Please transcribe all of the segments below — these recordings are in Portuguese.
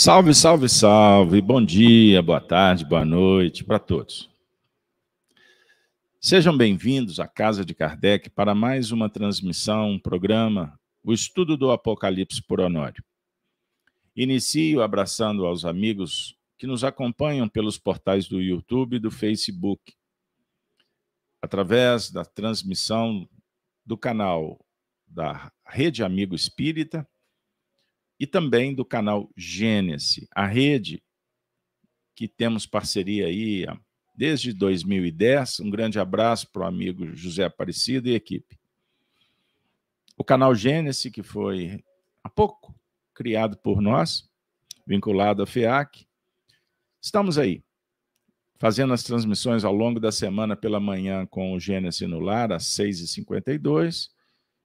Salve, salve, salve. Bom dia, boa tarde, boa noite para todos. Sejam bem-vindos à Casa de Kardec para mais uma transmissão, um programa, o estudo do Apocalipse por Honório. Inicio abraçando aos amigos que nos acompanham pelos portais do YouTube e do Facebook, através da transmissão do canal da Rede Amigo Espírita e também do canal Gênesis, a rede que temos parceria aí desde 2010. Um grande abraço para o amigo José Aparecido e equipe. O canal Gênesis, que foi há pouco criado por nós, vinculado à FEAC. Estamos aí, fazendo as transmissões ao longo da semana pela manhã com o Gênesis no Lar, às 6h52,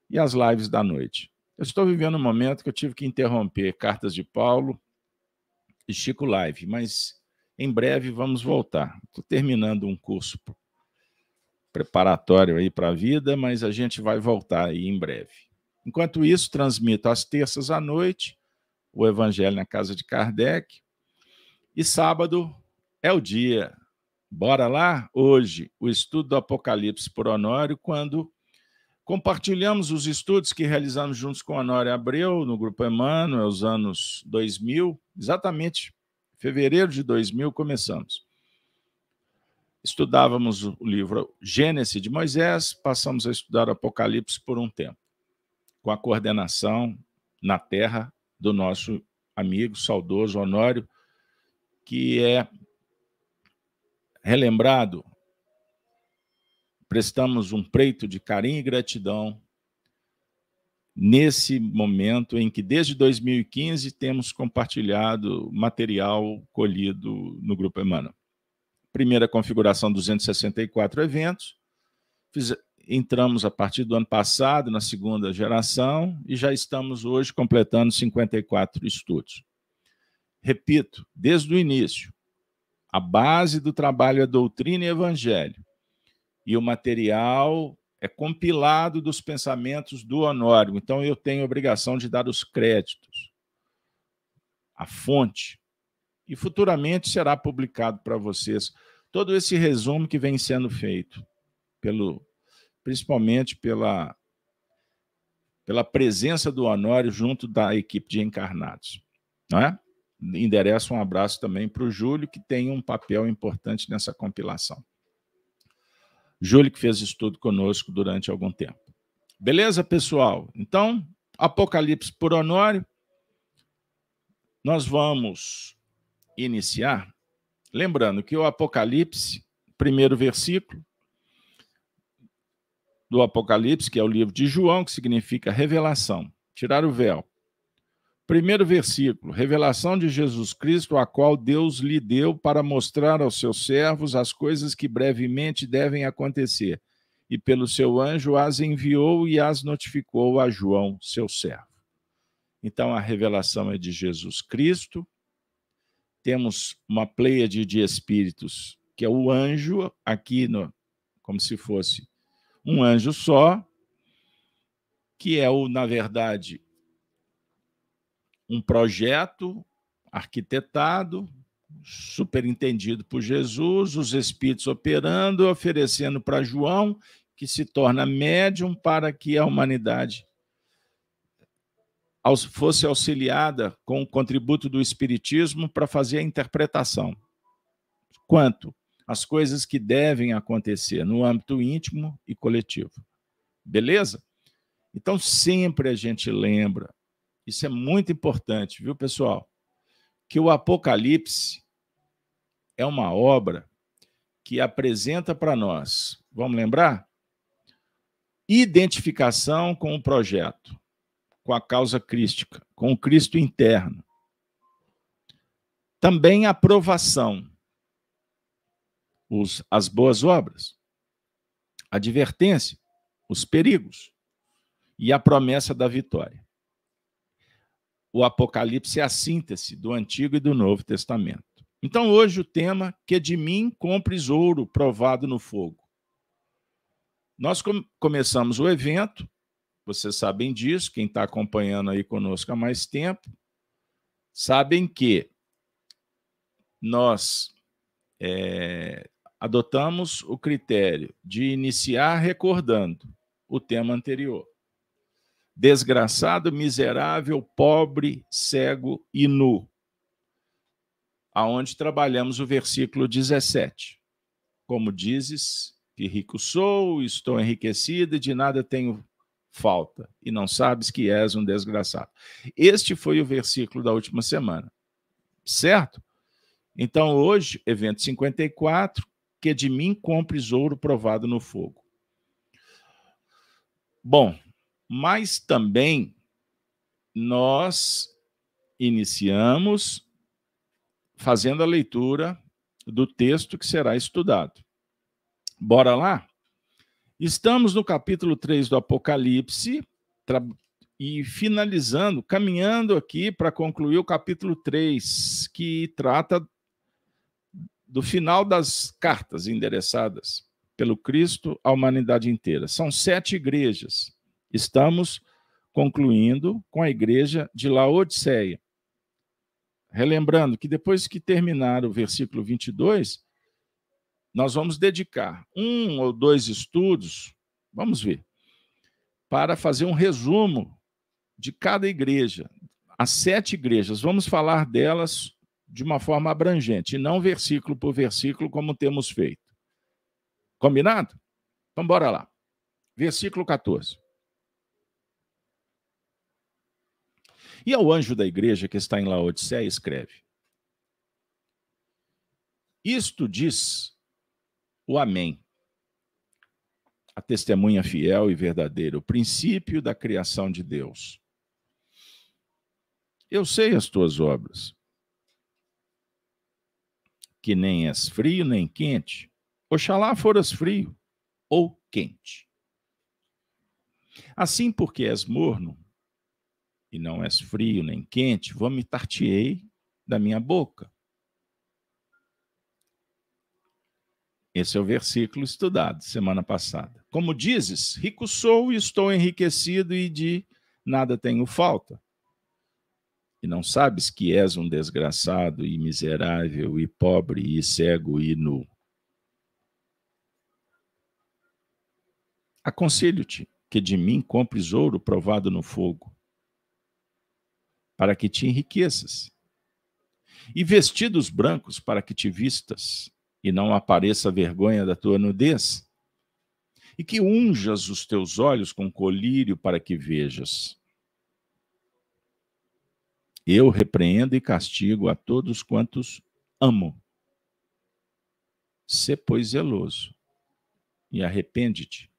e as lives da noite. Eu estou vivendo um momento que eu tive que interromper Cartas de Paulo e Chico Live, mas em breve vamos voltar. Estou terminando um curso preparatório aí para a vida, mas a gente vai voltar aí em breve. Enquanto isso, transmito às terças à noite o Evangelho na Casa de Kardec. E sábado é o dia. Bora lá? Hoje, o estudo do Apocalipse por Honório, quando Compartilhamos os estudos que realizamos juntos com a Honória Abreu, no Grupo Emmanuel, nos anos 2000, exatamente fevereiro de 2000 começamos. Estudávamos o livro Gênesis de Moisés, passamos a estudar Apocalipse por um tempo, com a coordenação na terra do nosso amigo saudoso Honório, que é relembrado prestamos um preito de carinho e gratidão nesse momento em que, desde 2015, temos compartilhado material colhido no Grupo Emmanuel. Primeira configuração, 264 eventos. Fiz, entramos a partir do ano passado na segunda geração e já estamos hoje completando 54 estudos. Repito, desde o início, a base do trabalho é doutrina e evangelho e o material é compilado dos pensamentos do Honório. Então, eu tenho obrigação de dar os créditos, a fonte. E futuramente será publicado para vocês todo esse resumo que vem sendo feito, pelo, principalmente pela, pela presença do Honório junto da equipe de encarnados. Não é? Endereço um abraço também para o Júlio, que tem um papel importante nessa compilação. Júlio, que fez estudo conosco durante algum tempo. Beleza, pessoal? Então, Apocalipse por Honório. Nós vamos iniciar. Lembrando que o Apocalipse, primeiro versículo do Apocalipse, que é o livro de João, que significa revelação, tirar o véu. Primeiro versículo, revelação de Jesus Cristo, a qual Deus lhe deu para mostrar aos seus servos as coisas que brevemente devem acontecer. E pelo seu anjo as enviou e as notificou a João, seu servo. Então a revelação é de Jesus Cristo. Temos uma pleiade de espíritos, que é o anjo, aqui no, como se fosse um anjo só, que é o, na verdade, um projeto arquitetado, superintendido por Jesus, os espíritos operando, oferecendo para João, que se torna médium para que a humanidade fosse auxiliada com o contributo do espiritismo para fazer a interpretação. Quanto as coisas que devem acontecer no âmbito íntimo e coletivo. Beleza? Então sempre a gente lembra isso é muito importante, viu, pessoal? Que o Apocalipse é uma obra que apresenta para nós, vamos lembrar? Identificação com o projeto, com a causa crística, com o Cristo interno. Também aprovação, os, as boas obras, advertência, os perigos e a promessa da vitória o Apocalipse é a síntese do Antigo e do Novo Testamento. Então, hoje o tema que de mim compres ouro provado no fogo. Nós com começamos o evento, vocês sabem disso, quem está acompanhando aí conosco há mais tempo, sabem que nós é, adotamos o critério de iniciar recordando o tema anterior. Desgraçado, miserável, pobre, cego e nu. Aonde trabalhamos o versículo 17. Como dizes que rico sou, estou enriquecido e de nada tenho falta, e não sabes que és um desgraçado. Este foi o versículo da última semana. Certo? Então, hoje, evento 54, que de mim compres ouro provado no fogo. Bom, mas também nós iniciamos fazendo a leitura do texto que será estudado. Bora lá? Estamos no capítulo 3 do Apocalipse e finalizando, caminhando aqui para concluir o capítulo 3, que trata do final das cartas endereçadas pelo Cristo à humanidade inteira. São sete igrejas. Estamos concluindo com a igreja de Laodiceia. Relembrando que depois que terminar o versículo 22, nós vamos dedicar um ou dois estudos, vamos ver, para fazer um resumo de cada igreja, as sete igrejas. Vamos falar delas de uma forma abrangente, e não versículo por versículo, como temos feito. Combinado? Então, bora lá. Versículo 14. E ao anjo da igreja que está em Laodiceia, escreve: Isto diz o Amém, a testemunha fiel e verdadeira, o princípio da criação de Deus. Eu sei as tuas obras, que nem és frio nem quente. Oxalá foras frio ou quente. Assim, porque és morno e não és frio nem quente, vomitar-te-ei da minha boca. Esse é o versículo estudado semana passada. Como dizes, rico sou e estou enriquecido e de nada tenho falta e não sabes que és um desgraçado e miserável e pobre e cego e nu. Aconselho-te que de mim compres ouro provado no fogo, para que te enriqueças, e vestidos brancos para que te vistas, e não apareça a vergonha da tua nudez, e que unjas os teus olhos com colírio para que vejas. Eu repreendo e castigo a todos quantos amo. Sê, pois, zeloso e arrepende-te.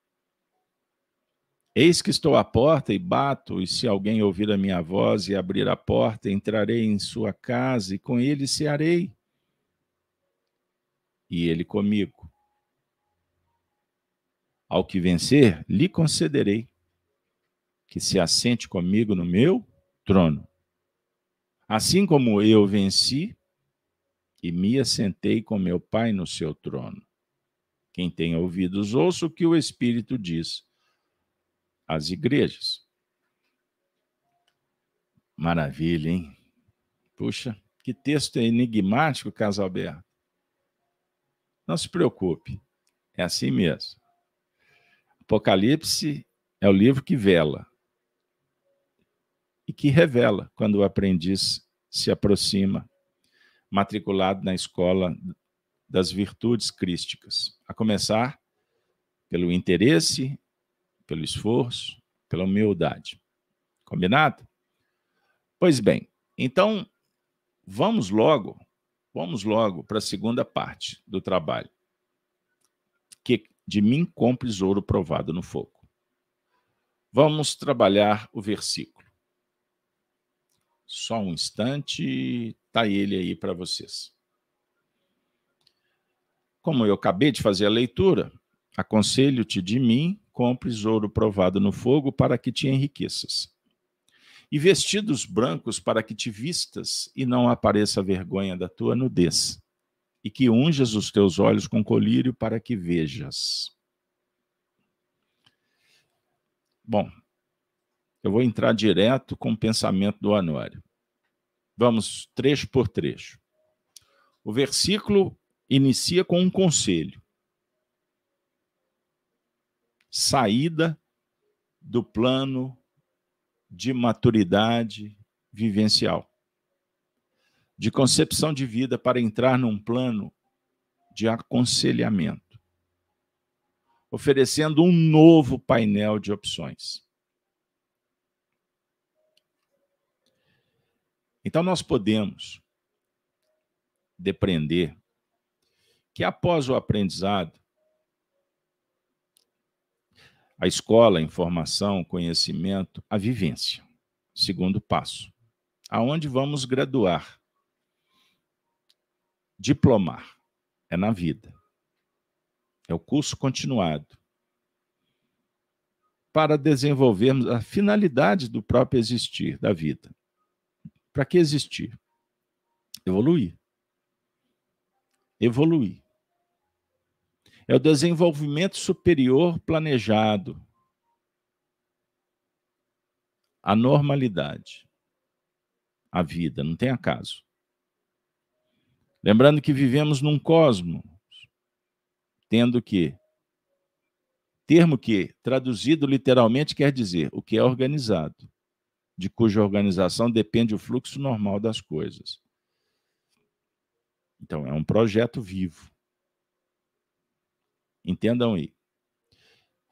Eis que estou à porta e bato, e se alguém ouvir a minha voz e abrir a porta, entrarei em sua casa e com ele cearei. E ele comigo. Ao que vencer, lhe concederei que se assente comigo no meu trono Assim como eu venci e me assentei com meu Pai no seu trono. Quem tem ouvidos, ouça o que o Espírito diz às igrejas. Maravilha, hein? Puxa, que texto enigmático, Casalberto. Não se preocupe, é assim mesmo. Apocalipse é o livro que vela, e que revela quando o aprendiz se aproxima, matriculado na escola das virtudes crísticas, a começar pelo interesse, pelo esforço, pela humildade. Combinado? Pois bem, então vamos logo, vamos logo para a segunda parte do trabalho. Que de mim compres ouro provado no fogo. Vamos trabalhar o versículo. Só um instante, tá ele aí para vocês. Como eu acabei de fazer a leitura, aconselho-te de mim, compres ouro provado no fogo para que te enriqueças. E vestidos brancos para que te vistas e não apareça a vergonha da tua nudez. E que unjas os teus olhos com colírio para que vejas. Bom, eu vou entrar direto com o pensamento do Anório. Vamos trecho por trecho. O versículo inicia com um conselho. Saída do plano de maturidade vivencial, de concepção de vida para entrar num plano de aconselhamento, oferecendo um novo painel de opções. Então, nós podemos depreender que após o aprendizado, a escola, a informação, conhecimento, a vivência. Segundo passo. Aonde vamos graduar? Diplomar. É na vida. É o curso continuado. Para desenvolvermos a finalidade do próprio existir da vida. Para que existir? Evoluir. Evoluir é o desenvolvimento superior planejado. A normalidade. A vida, não tem acaso. Lembrando que vivemos num cosmos, tendo que. Termo que, traduzido literalmente, quer dizer o que é organizado, de cuja organização depende o fluxo normal das coisas. Então, é um projeto vivo. Entendam aí.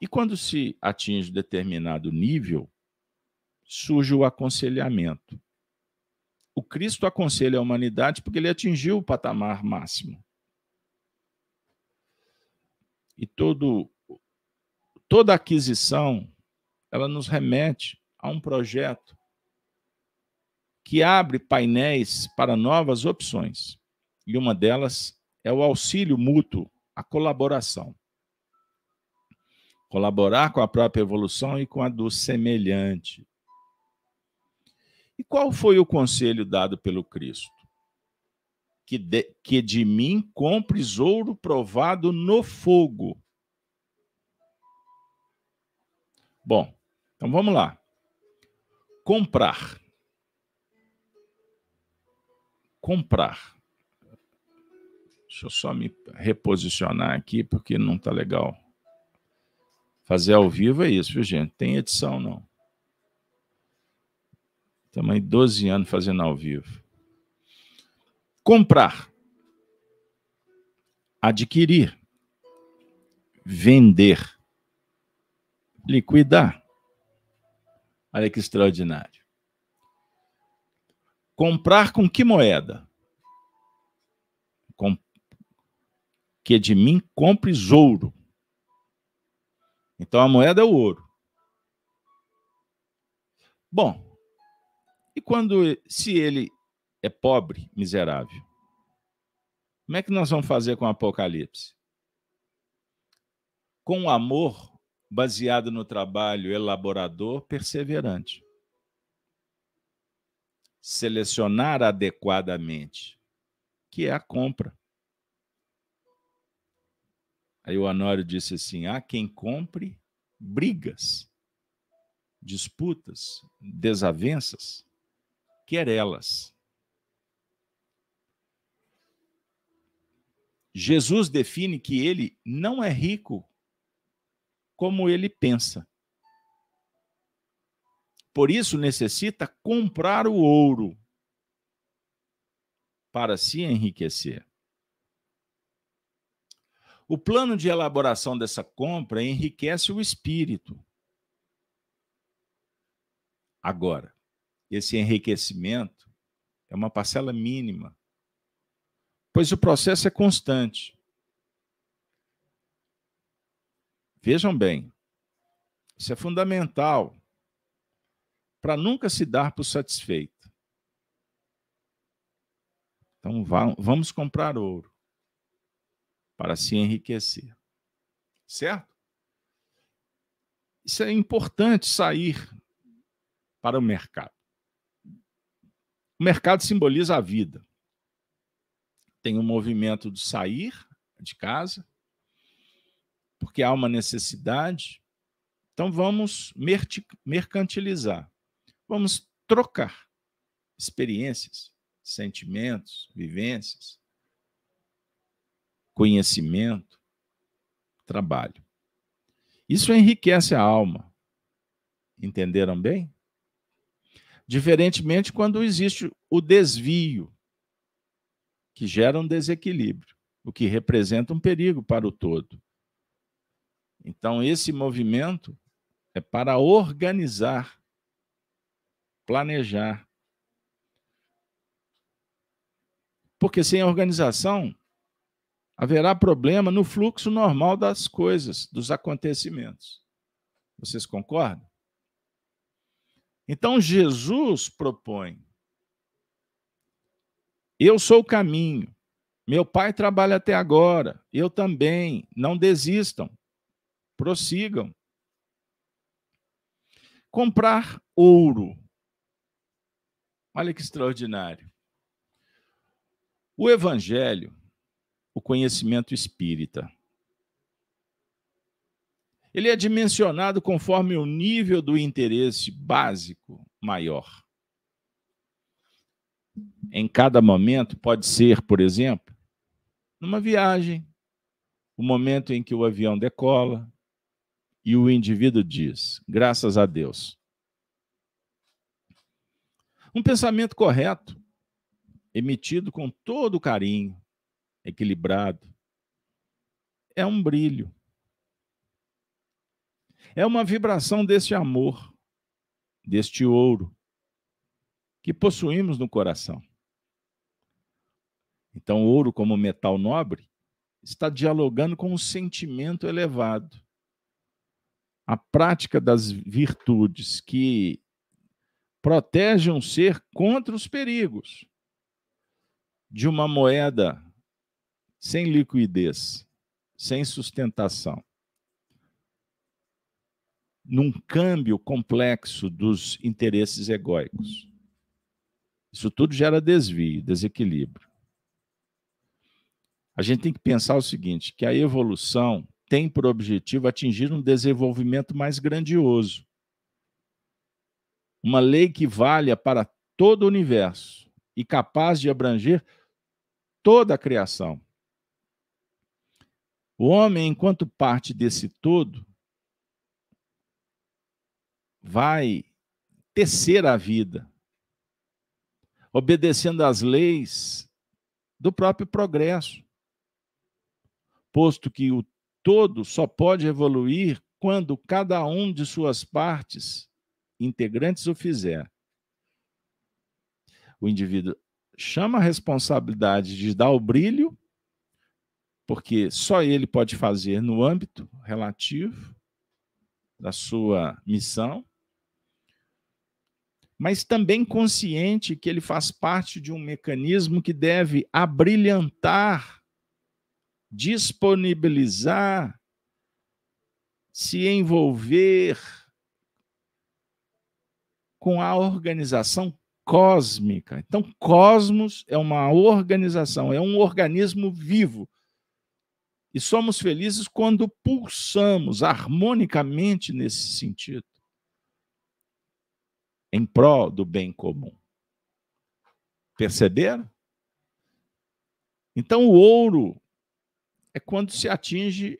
E quando se atinge determinado nível, surge o aconselhamento. O Cristo aconselha a humanidade porque ele atingiu o patamar máximo. E todo, toda aquisição, ela nos remete a um projeto que abre painéis para novas opções. E uma delas é o auxílio mútuo, a colaboração colaborar com a própria evolução e com a do semelhante. E qual foi o conselho dado pelo Cristo? Que de, que de mim compres ouro provado no fogo. Bom, então vamos lá. Comprar. Comprar. Deixa eu só me reposicionar aqui, porque não está legal. Fazer ao vivo é isso, viu, gente? Tem edição, não. Aí 12 anos fazendo ao vivo. Comprar. Adquirir. Vender. Liquidar. Olha que extraordinário. Comprar com que moeda? Com... Que de mim compres ouro então a moeda é o ouro. Bom, e quando se ele é pobre, miserável, como é que nós vamos fazer com o Apocalipse? Com o amor baseado no trabalho elaborador, perseverante. Selecionar adequadamente, que é a compra. Aí o Anório disse assim: há quem compre brigas, disputas, desavenças, querelas. Jesus define que ele não é rico como ele pensa. Por isso necessita comprar o ouro para se enriquecer. O plano de elaboração dessa compra enriquece o espírito. Agora, esse enriquecimento é uma parcela mínima, pois o processo é constante. Vejam bem, isso é fundamental para nunca se dar por satisfeito. Então, vamos comprar ouro para se enriquecer. Certo? Isso é importante sair para o mercado. O mercado simboliza a vida. Tem um movimento de sair de casa, porque há uma necessidade. Então vamos mercantilizar. Vamos trocar experiências, sentimentos, vivências, conhecimento, trabalho. Isso enriquece a alma. Entenderam bem? Diferentemente quando existe o desvio, que gera um desequilíbrio, o que representa um perigo para o todo. Então, esse movimento é para organizar, planejar. Porque sem organização, haverá problema no fluxo normal das coisas, dos acontecimentos. Vocês concordam? Então, Jesus propõe: eu sou o caminho. Meu pai trabalha até agora, eu também. Não desistam, prossigam comprar ouro. Olha que extraordinário. O evangelho, o conhecimento espírita, ele é dimensionado conforme o nível do interesse básico maior. Em cada momento, pode ser, por exemplo, numa viagem, o momento em que o avião decola, e o indivíduo diz: graças a Deus. Um pensamento correto, emitido com todo carinho, equilibrado, é um brilho. É uma vibração deste amor, deste ouro que possuímos no coração. Então, o ouro, como metal nobre, está dialogando com um sentimento elevado a prática das virtudes que protegem um ser contra os perigos de uma moeda sem liquidez, sem sustentação, num câmbio complexo dos interesses egóicos. Isso tudo gera desvio, desequilíbrio. A gente tem que pensar o seguinte, que a evolução tem por objetivo atingir um desenvolvimento mais grandioso. Uma lei que valha para todo o universo e capaz de abranger toda a criação. O homem, enquanto parte desse todo, vai tecer a vida, obedecendo às leis do próprio progresso, posto que o todo só pode evoluir quando cada um de suas partes integrantes o fizer. O indivíduo chama a responsabilidade de dar o brilho, porque só ele pode fazer no âmbito relativo da sua missão, mas também consciente que ele faz parte de um mecanismo que deve abrilhantar disponibilizar, se envolver com a organização cósmica. Então, cosmos é uma organização, é um organismo vivo. E somos felizes quando pulsamos harmonicamente nesse sentido, em prol do bem comum. Perceberam? Então, o ouro é quando se atinge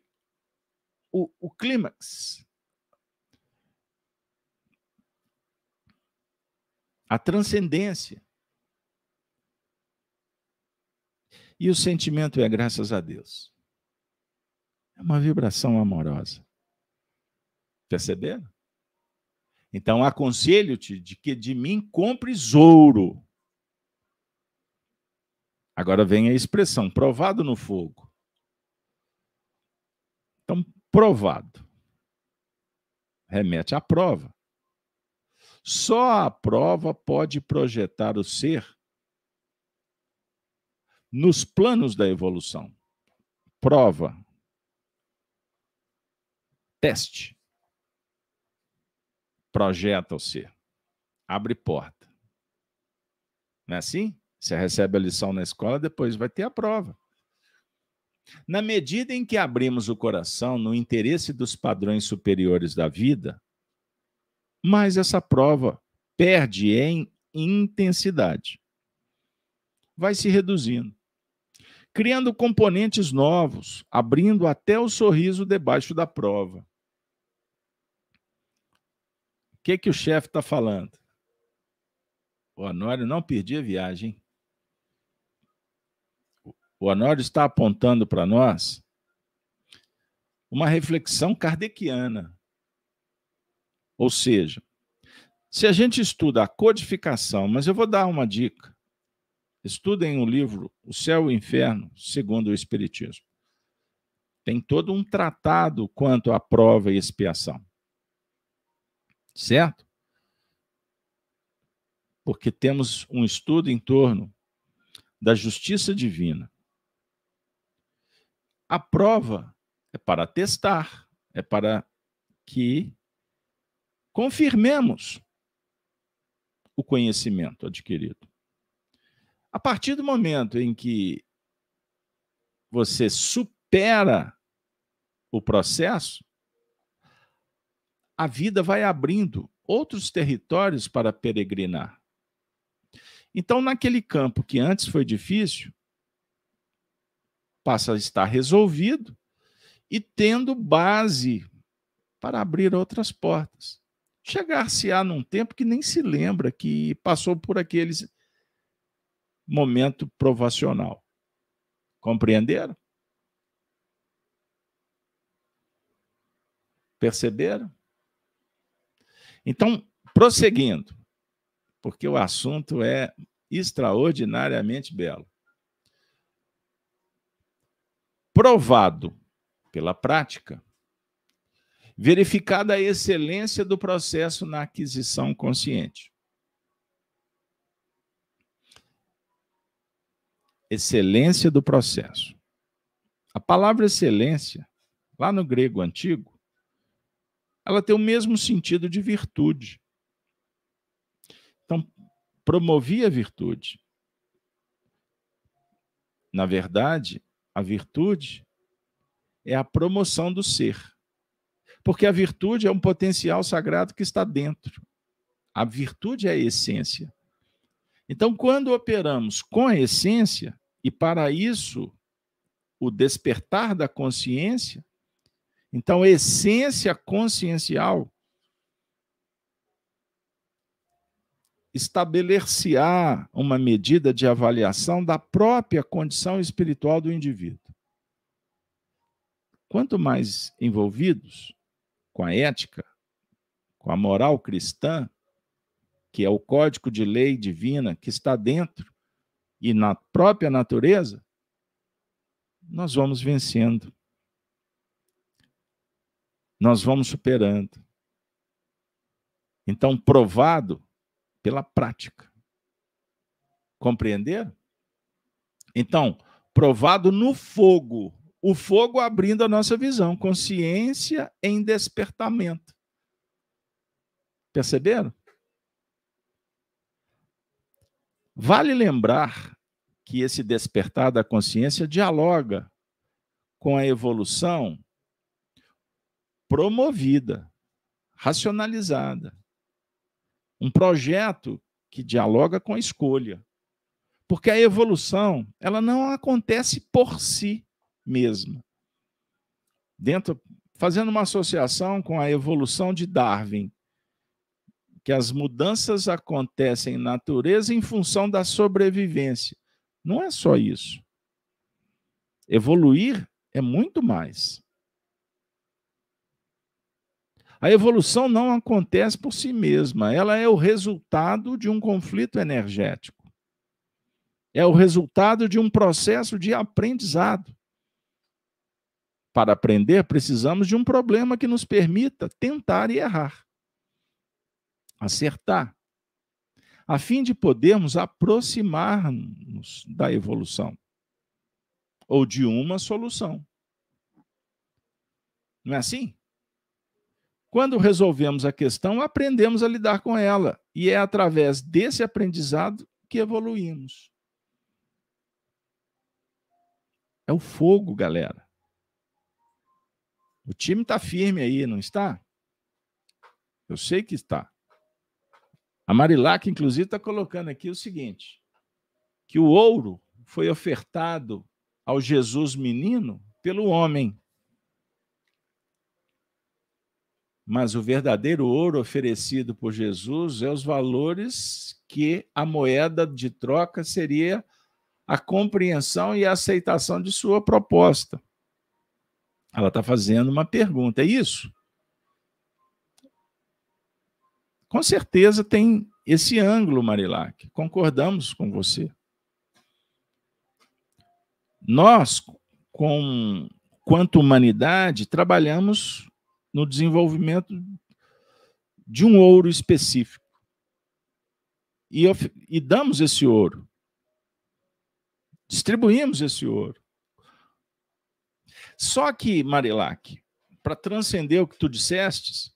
o, o clímax. A transcendência. E o sentimento é graças a Deus. É uma vibração amorosa. Perceberam? Então aconselho-te de que de mim compres ouro. Agora vem a expressão provado no fogo. Então, provado. Remete à prova. Só a prova pode projetar o ser nos planos da evolução. Prova. Teste. Projeta o ser. Abre porta. Não é assim? Você recebe a lição na escola, depois vai ter a prova. Na medida em que abrimos o coração no interesse dos padrões superiores da vida, mais essa prova perde em intensidade. vai se reduzindo, criando componentes novos, abrindo até o sorriso debaixo da prova. O que, que o chefe está falando? O Honório não perdia viagem. O Honório está apontando para nós uma reflexão kardeciana. Ou seja, se a gente estuda a codificação, mas eu vou dar uma dica. Estudem o livro O Céu e o Inferno, segundo o Espiritismo. Tem todo um tratado quanto à prova e expiação. Certo? Porque temos um estudo em torno da justiça divina. A prova é para testar, é para que confirmemos o conhecimento adquirido. A partir do momento em que você supera o processo, a vida vai abrindo outros territórios para peregrinar. Então, naquele campo que antes foi difícil, passa a estar resolvido e tendo base para abrir outras portas. Chegar-se-á num tempo que nem se lembra que passou por aqueles momento provacional. Compreenderam? Perceberam? Então, prosseguindo, porque o assunto é extraordinariamente belo. Provado pela prática, verificada a excelência do processo na aquisição consciente. excelência do processo. A palavra excelência, lá no grego antigo, ela tem o mesmo sentido de virtude. Então, promovia a virtude. Na verdade, a virtude é a promoção do ser. Porque a virtude é um potencial sagrado que está dentro. A virtude é a essência. Então, quando operamos com a essência, e para isso, o despertar da consciência, então, essência consciencial estabelecer uma medida de avaliação da própria condição espiritual do indivíduo. Quanto mais envolvidos com a ética, com a moral cristã, que é o código de lei divina que está dentro e na própria natureza, nós vamos vencendo. Nós vamos superando. Então, provado pela prática. Compreenderam? Então, provado no fogo. O fogo abrindo a nossa visão. Consciência em despertamento. Perceberam? Vale lembrar que esse despertar da consciência dialoga com a evolução promovida, racionalizada. Um projeto que dialoga com a escolha. Porque a evolução, ela não acontece por si mesma. Dentro fazendo uma associação com a evolução de Darwin, que as mudanças acontecem em natureza em função da sobrevivência. Não é só isso. Evoluir é muito mais. A evolução não acontece por si mesma, ela é o resultado de um conflito energético. É o resultado de um processo de aprendizado. Para aprender, precisamos de um problema que nos permita tentar e errar acertar, a fim de podermos aproximar-nos da evolução ou de uma solução. Não é assim? Quando resolvemos a questão, aprendemos a lidar com ela, e é através desse aprendizado que evoluímos. É o fogo, galera. O time está firme aí, não está? Eu sei que está. A Marilac, inclusive, está colocando aqui o seguinte: que o ouro foi ofertado ao Jesus menino pelo homem. Mas o verdadeiro ouro oferecido por Jesus é os valores que a moeda de troca seria a compreensão e a aceitação de sua proposta. Ela está fazendo uma pergunta, é isso? Com certeza tem esse ângulo, Marilac. Concordamos com você. Nós, com quanto humanidade, trabalhamos no desenvolvimento de um ouro específico. E, e damos esse ouro. Distribuímos esse ouro. Só que, Marilac, para transcender o que tu dissestes,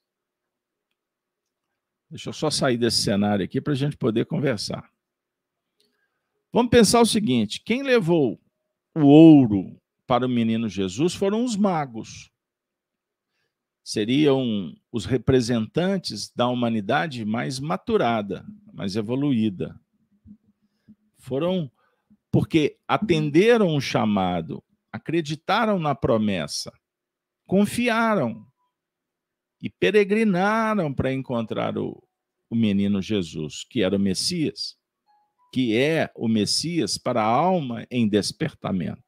deixa eu só sair desse cenário aqui para a gente poder conversar. Vamos pensar o seguinte: quem levou o ouro para o menino Jesus foram os magos. Seriam os representantes da humanidade mais maturada, mais evoluída. Foram porque atenderam o chamado, acreditaram na promessa, confiaram e peregrinaram para encontrar o, o menino Jesus, que era o Messias que é o Messias para a alma em despertamento.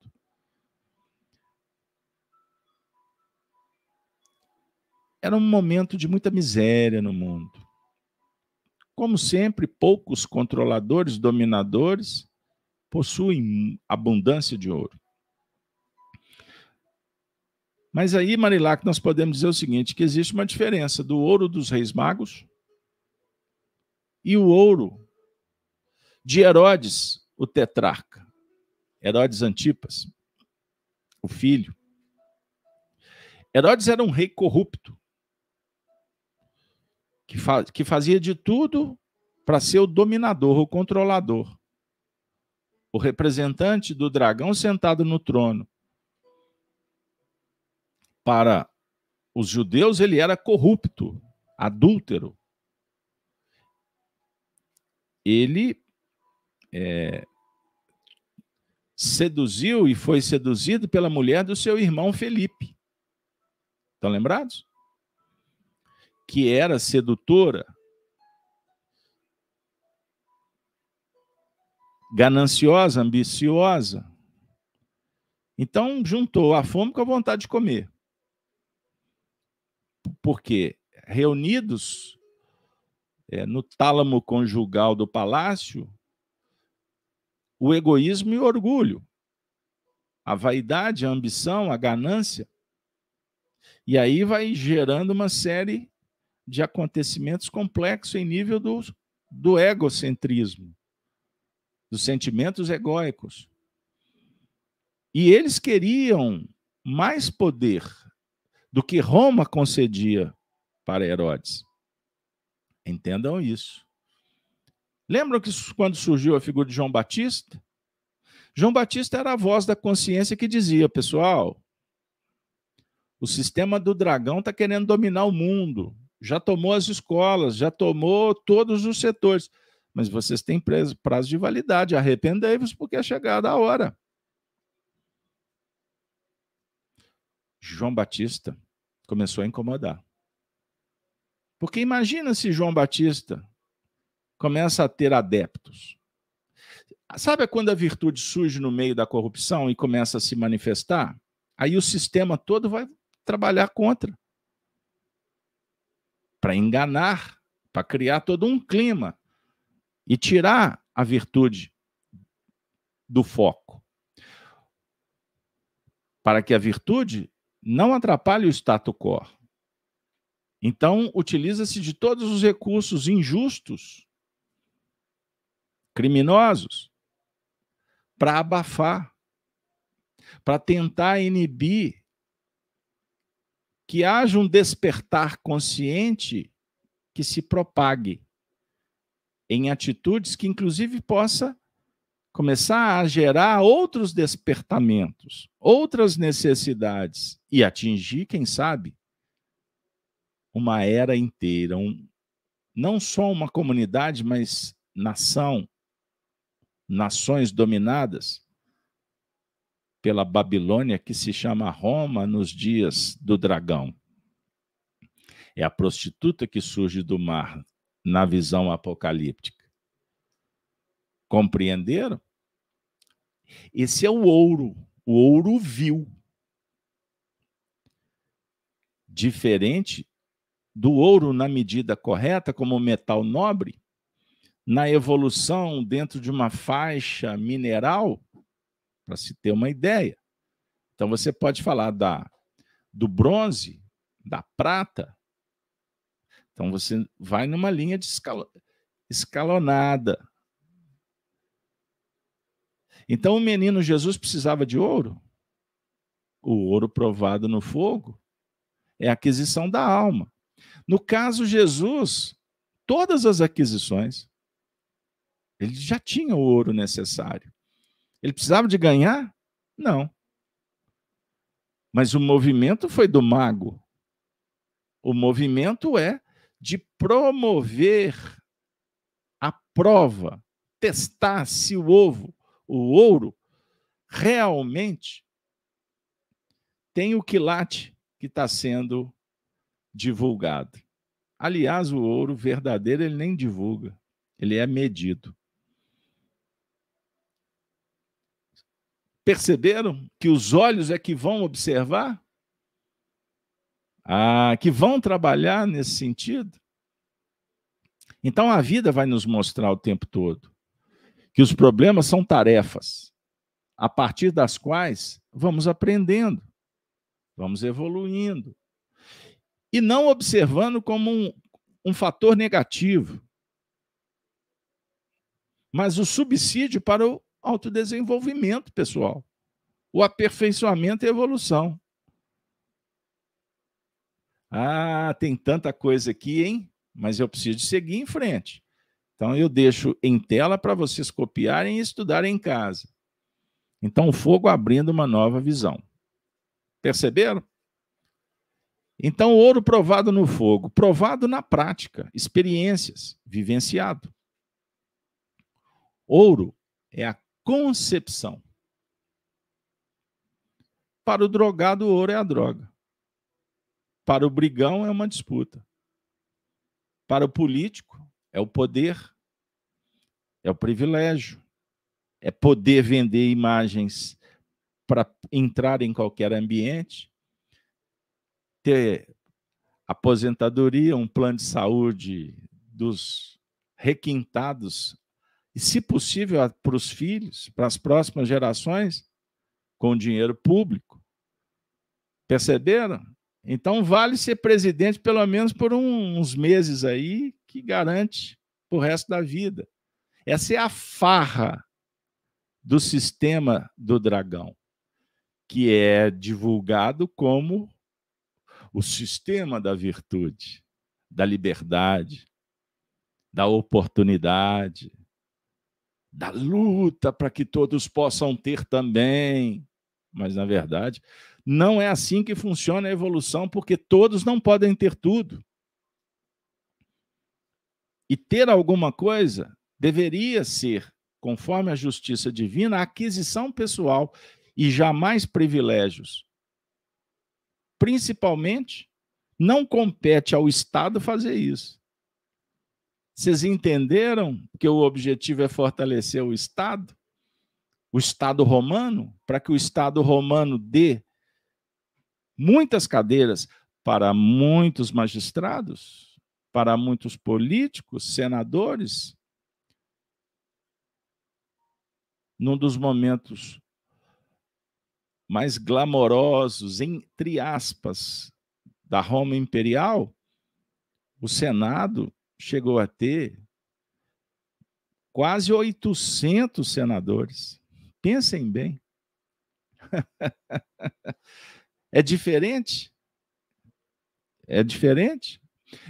Era um momento de muita miséria no mundo. Como sempre, poucos controladores, dominadores, possuem abundância de ouro. Mas aí, Marilac, nós podemos dizer o seguinte: que existe uma diferença do ouro dos reis magos e o ouro de Herodes, o tetrarca. Herodes Antipas, o filho. Herodes era um rei corrupto, que, que fazia de tudo para ser o dominador, o controlador, o representante do dragão sentado no trono. Para os judeus, ele era corrupto, adúltero. Ele é, seduziu e foi seduzido pela mulher do seu irmão Felipe. Estão lembrados? Que era sedutora, gananciosa, ambiciosa. Então, juntou a fome com a vontade de comer. Porque reunidos é, no tálamo conjugal do palácio, o egoísmo e o orgulho, a vaidade, a ambição, a ganância. E aí vai gerando uma série de acontecimentos complexos em nível do, do egocentrismo, dos sentimentos egóicos. E eles queriam mais poder do que Roma concedia para Herodes. Entendam isso. Lembram que quando surgiu a figura de João Batista? João Batista era a voz da consciência que dizia, pessoal, o sistema do dragão está querendo dominar o mundo, já tomou as escolas, já tomou todos os setores, mas vocês têm prazo de validade, arrependei-vos porque é chegada a hora. João Batista começou a incomodar. Porque imagina se João Batista começa a ter adeptos. Sabe quando a virtude surge no meio da corrupção e começa a se manifestar? Aí o sistema todo vai trabalhar contra para enganar, para criar todo um clima e tirar a virtude do foco. Para que a virtude não atrapalhe o status quo. Então, utiliza-se de todos os recursos injustos criminosos, para abafar, para tentar inibir que haja um despertar consciente que se propague em atitudes que, inclusive, possa começar a gerar outros despertamentos, outras necessidades e atingir, quem sabe, uma era inteira, um, não só uma comunidade, mas nação, nações dominadas pela Babilônia, que se chama Roma nos dias do dragão. É a prostituta que surge do mar na visão apocalíptica. Compreenderam? Esse é o ouro. O ouro vil. Diferente do ouro na medida correta, como metal nobre, na evolução dentro de uma faixa mineral, para se ter uma ideia. Então você pode falar da do bronze, da prata. Então você vai numa linha de escalonada. Então o menino Jesus precisava de ouro. O ouro provado no fogo é a aquisição da alma. No caso Jesus, todas as aquisições, ele já tinha o ouro necessário. Ele precisava de ganhar? Não. Mas o movimento foi do mago. O movimento é de promover a prova, testar se o ovo, o ouro, realmente tem o quilate que está sendo divulgado. Aliás, o ouro verdadeiro ele nem divulga, ele é medido. Perceberam que os olhos é que vão observar? Ah, que vão trabalhar nesse sentido? Então a vida vai nos mostrar o tempo todo que os problemas são tarefas a partir das quais vamos aprendendo, vamos evoluindo e não observando como um, um fator negativo, mas o subsídio para o autodesenvolvimento pessoal, o aperfeiçoamento e evolução. Ah, tem tanta coisa aqui, hein? Mas eu preciso seguir em frente. Então eu deixo em tela para vocês copiarem e estudarem em casa. Então o fogo abrindo uma nova visão. Perceberam? Então, ouro provado no fogo, provado na prática, experiências, vivenciado. Ouro é a concepção. Para o drogado, o ouro é a droga. Para o brigão, é uma disputa. Para o político, é o poder, é o privilégio, é poder vender imagens para entrar em qualquer ambiente, ter aposentadoria, um plano de saúde dos requintados e, se possível, para os filhos, para as próximas gerações, com dinheiro público. Perceberam? Então, vale ser presidente pelo menos por uns meses aí, que garante o resto da vida. Essa é a farra do sistema do dragão, que é divulgado como o sistema da virtude, da liberdade, da oportunidade, da luta para que todos possam ter também. Mas, na verdade, não é assim que funciona a evolução, porque todos não podem ter tudo. E ter alguma coisa deveria ser, conforme a justiça divina, a aquisição pessoal e jamais privilégios. Principalmente, não compete ao Estado fazer isso. Vocês entenderam que o objetivo é fortalecer o Estado? O Estado romano, para que o Estado romano dê muitas cadeiras para muitos magistrados, para muitos políticos, senadores. Num dos momentos mais glamorosos, entre aspas, da Roma imperial, o Senado chegou a ter quase 800 senadores. Pensem bem. é diferente? É diferente?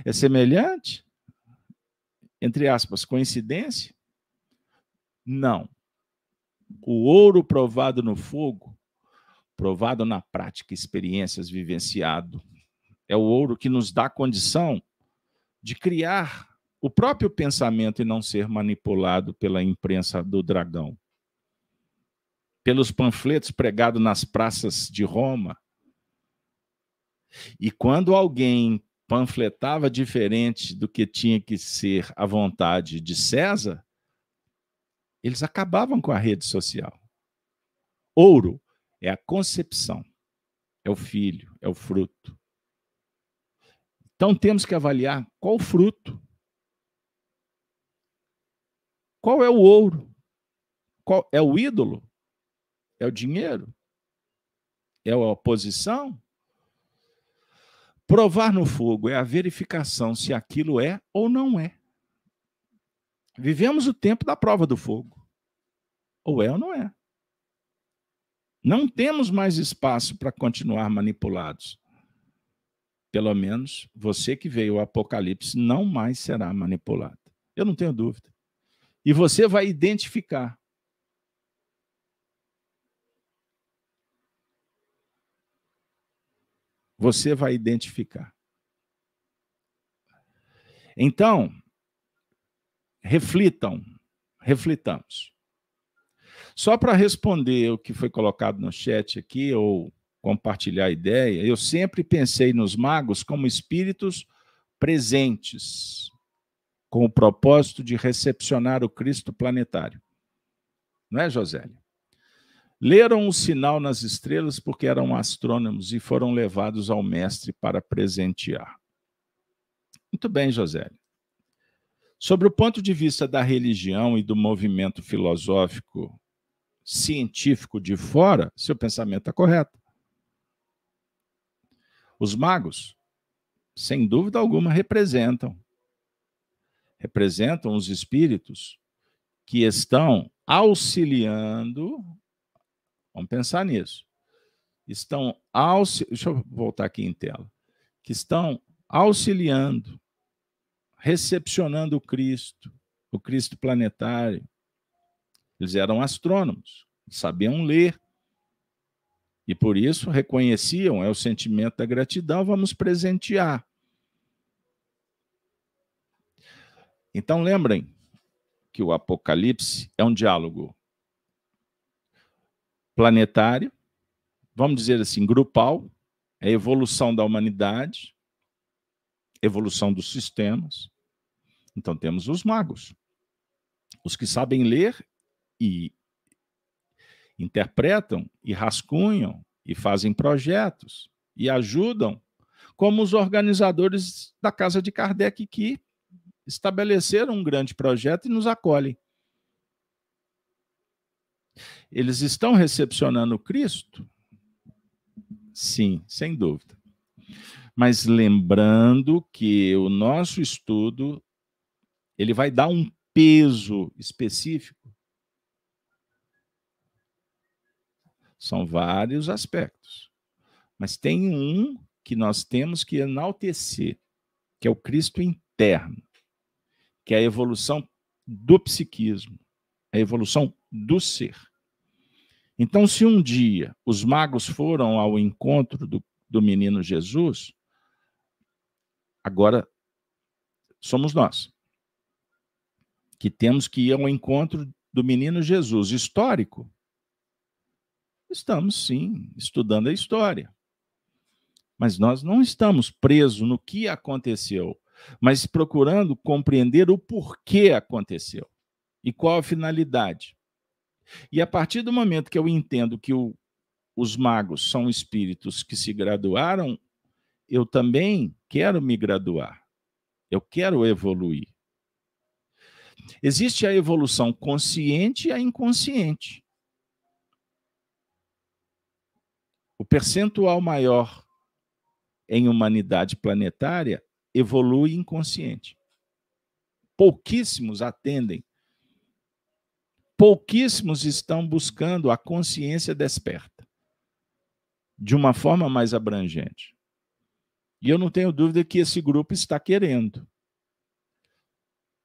É semelhante? Entre aspas, coincidência? Não. O ouro provado no fogo, provado na prática, experiências vivenciado, é o ouro que nos dá condição de criar o próprio pensamento e não ser manipulado pela imprensa do dragão, pelos panfletos pregados nas praças de Roma. E quando alguém panfletava diferente do que tinha que ser a vontade de César, eles acabavam com a rede social. Ouro é a concepção, é o filho, é o fruto. Então temos que avaliar qual o fruto. Qual é o ouro? Qual é o ídolo? É o dinheiro? É a oposição? Provar no fogo é a verificação se aquilo é ou não é. Vivemos o tempo da prova do fogo. Ou é ou não é. Não temos mais espaço para continuar manipulados. Pelo menos você que veio ao Apocalipse não mais será manipulado. Eu não tenho dúvida. E você vai identificar. Você vai identificar. Então, reflitam, reflitamos. Só para responder o que foi colocado no chat aqui, ou compartilhar a ideia, eu sempre pensei nos magos como espíritos presentes, com o propósito de recepcionar o Cristo planetário. Não é, Josélia? Leram o sinal nas estrelas porque eram astrônomos e foram levados ao mestre para presentear. Muito bem, Josélia. Sobre o ponto de vista da religião e do movimento filosófico científico de fora, seu pensamento está correto. Os magos, sem dúvida alguma, representam representam os espíritos que estão auxiliando. Vamos pensar nisso. Estão auxiliando. Deixa eu voltar aqui em tela. Que estão auxiliando, recepcionando o Cristo, o Cristo planetário. Eles eram astrônomos, sabiam ler, e por isso reconheciam, é o sentimento da gratidão, vamos presentear. Então lembrem que o Apocalipse é um diálogo planetário, vamos dizer assim, grupal, é a evolução da humanidade, evolução dos sistemas. Então temos os magos, os que sabem ler e interpretam e rascunham e fazem projetos e ajudam, como os organizadores da Casa de Kardec que estabeleceram um grande projeto e nos acolhem. Eles estão recepcionando Cristo? Sim, sem dúvida. Mas lembrando que o nosso estudo ele vai dar um peso específico São vários aspectos. Mas tem um que nós temos que enaltecer, que é o Cristo interno, que é a evolução do psiquismo, a evolução do ser. Então, se um dia os magos foram ao encontro do, do menino Jesus, agora somos nós que temos que ir ao encontro do menino Jesus histórico Estamos, sim, estudando a história. Mas nós não estamos presos no que aconteceu, mas procurando compreender o porquê aconteceu e qual a finalidade. E a partir do momento que eu entendo que o, os magos são espíritos que se graduaram, eu também quero me graduar. Eu quero evoluir. Existe a evolução consciente e a inconsciente. O percentual maior em humanidade planetária evolui inconsciente. Pouquíssimos atendem. Pouquíssimos estão buscando a consciência desperta de uma forma mais abrangente. E eu não tenho dúvida que esse grupo está querendo.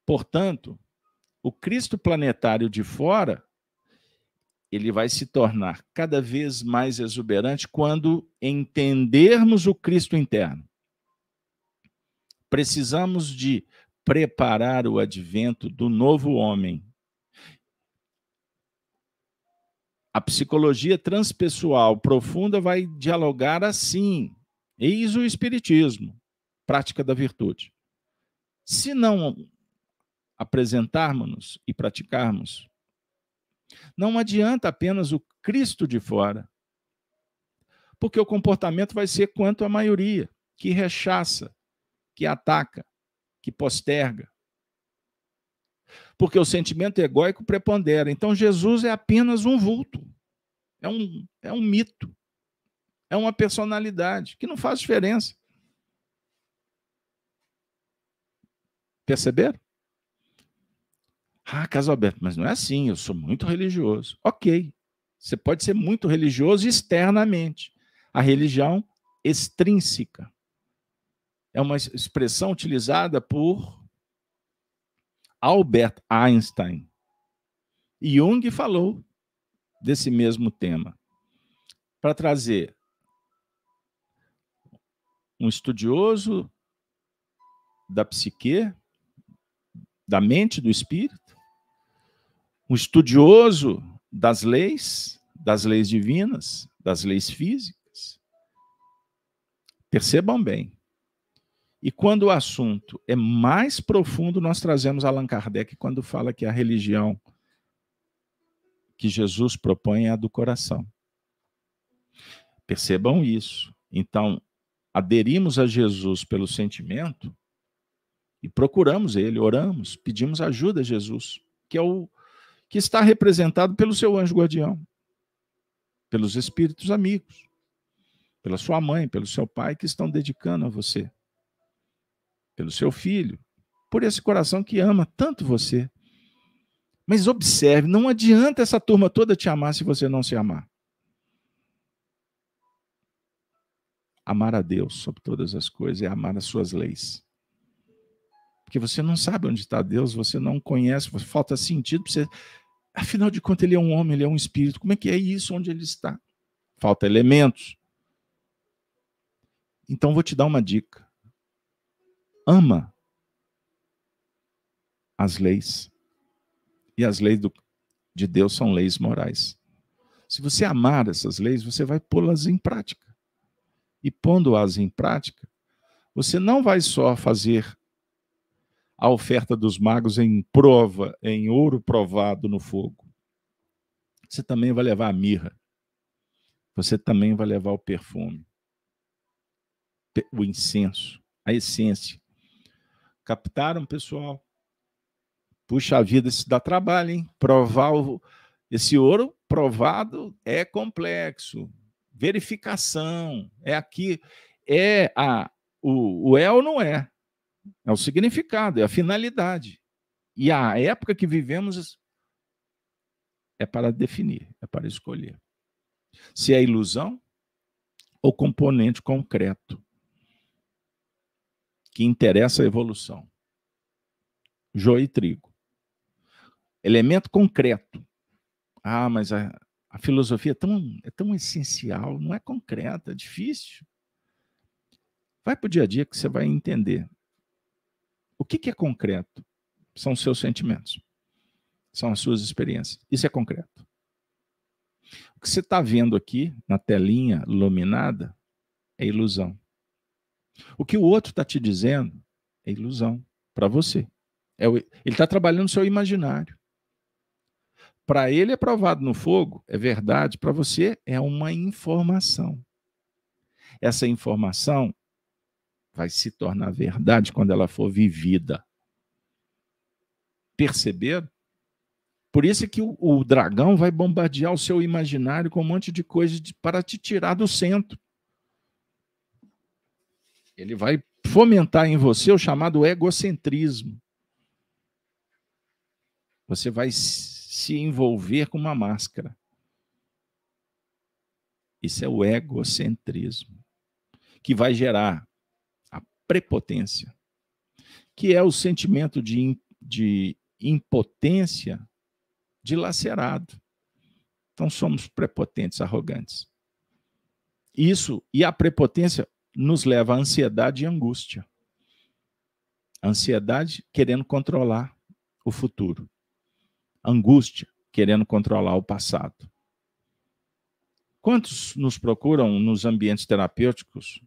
Portanto, o Cristo planetário de fora ele vai se tornar cada vez mais exuberante quando entendermos o Cristo interno. Precisamos de preparar o advento do novo homem. A psicologia transpessoal profunda vai dialogar assim. Eis o espiritismo, prática da virtude. Se não apresentarmos-nos e praticarmos, não adianta apenas o Cristo de fora, porque o comportamento vai ser quanto a maioria, que rechaça, que ataca, que posterga. Porque o sentimento egóico prepondera. Então Jesus é apenas um vulto, é um, é um mito, é uma personalidade que não faz diferença. Perceberam? Ah, Caso Alberto, mas não é assim, eu sou muito religioso. Ok, você pode ser muito religioso externamente. A religião extrínseca é uma expressão utilizada por Albert Einstein. Jung falou desse mesmo tema para trazer um estudioso da psique, da mente do espírito, um estudioso das leis, das leis divinas, das leis físicas. Percebam bem. E quando o assunto é mais profundo, nós trazemos Allan Kardec quando fala que a religião que Jesus propõe é a do coração. Percebam isso. Então, aderimos a Jesus pelo sentimento e procuramos ele, oramos, pedimos ajuda a Jesus, que é o que está representado pelo seu anjo guardião, pelos espíritos amigos, pela sua mãe, pelo seu pai que estão dedicando a você, pelo seu filho, por esse coração que ama tanto você. Mas observe, não adianta essa turma toda te amar se você não se amar. Amar a Deus sobre todas as coisas é amar as suas leis. Porque você não sabe onde está Deus, você não conhece, falta sentido para você. Afinal de contas, ele é um homem, ele é um espírito. Como é que é isso onde ele está? Falta elementos. Então vou te dar uma dica. Ama as leis. E as leis do, de Deus são leis morais. Se você amar essas leis, você vai pô-las em prática. E pondo-as em prática, você não vai só fazer a oferta dos magos em prova, em ouro provado no fogo. Você também vai levar a mirra. Você também vai levar o perfume, o incenso, a essência. Captaram, pessoal? Puxa vida, isso dá trabalho, hein? Provar o, esse ouro provado é complexo. Verificação, é aqui, é a o, o é ou não é. É o significado, é a finalidade. E a época que vivemos é para definir, é para escolher. Se é ilusão ou componente concreto que interessa a evolução. Joio e trigo. Elemento concreto. Ah, mas a, a filosofia é tão, é tão essencial, não é concreta, é difícil. Vai para o dia a dia que você vai entender. O que, que é concreto? São os seus sentimentos. São as suas experiências. Isso é concreto. O que você está vendo aqui na telinha iluminada é ilusão. O que o outro está te dizendo é ilusão para você. É o, ele está trabalhando no seu imaginário. Para ele é provado no fogo, é verdade. Para você é uma informação. Essa informação vai se tornar verdade quando ela for vivida. Perceber? Por isso é que o, o, dragão vai bombardear o seu imaginário com um monte de coisas para te tirar do centro. Ele vai fomentar em você o chamado egocentrismo. Você vai se envolver com uma máscara. Isso é o egocentrismo, que vai gerar prepotência, que é o sentimento de, de impotência dilacerado. Então somos prepotentes, arrogantes. Isso e a prepotência nos leva à ansiedade e angústia. Ansiedade querendo controlar o futuro. Angústia querendo controlar o passado. Quantos nos procuram nos ambientes terapêuticos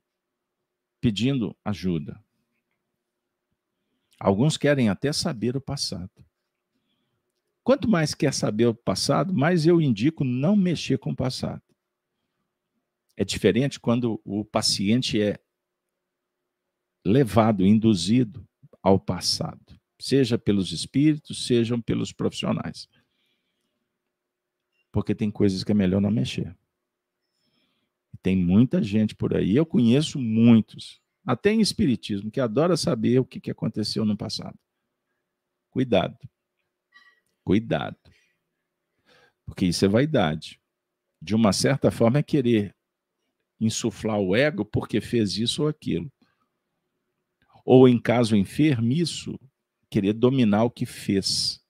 pedindo ajuda? Alguns querem até saber o passado. Quanto mais quer saber o passado, mais eu indico não mexer com o passado. É diferente quando o paciente é levado, induzido ao passado, seja pelos espíritos, sejam pelos profissionais. Porque tem coisas que é melhor não mexer. Tem muita gente por aí, eu conheço muitos, até em espiritismo, que adora saber o que aconteceu no passado. Cuidado. Cuidado. Porque isso é vaidade. De uma certa forma, é querer insuflar o ego porque fez isso ou aquilo. Ou, em caso enfermiço, querer dominar o que fez.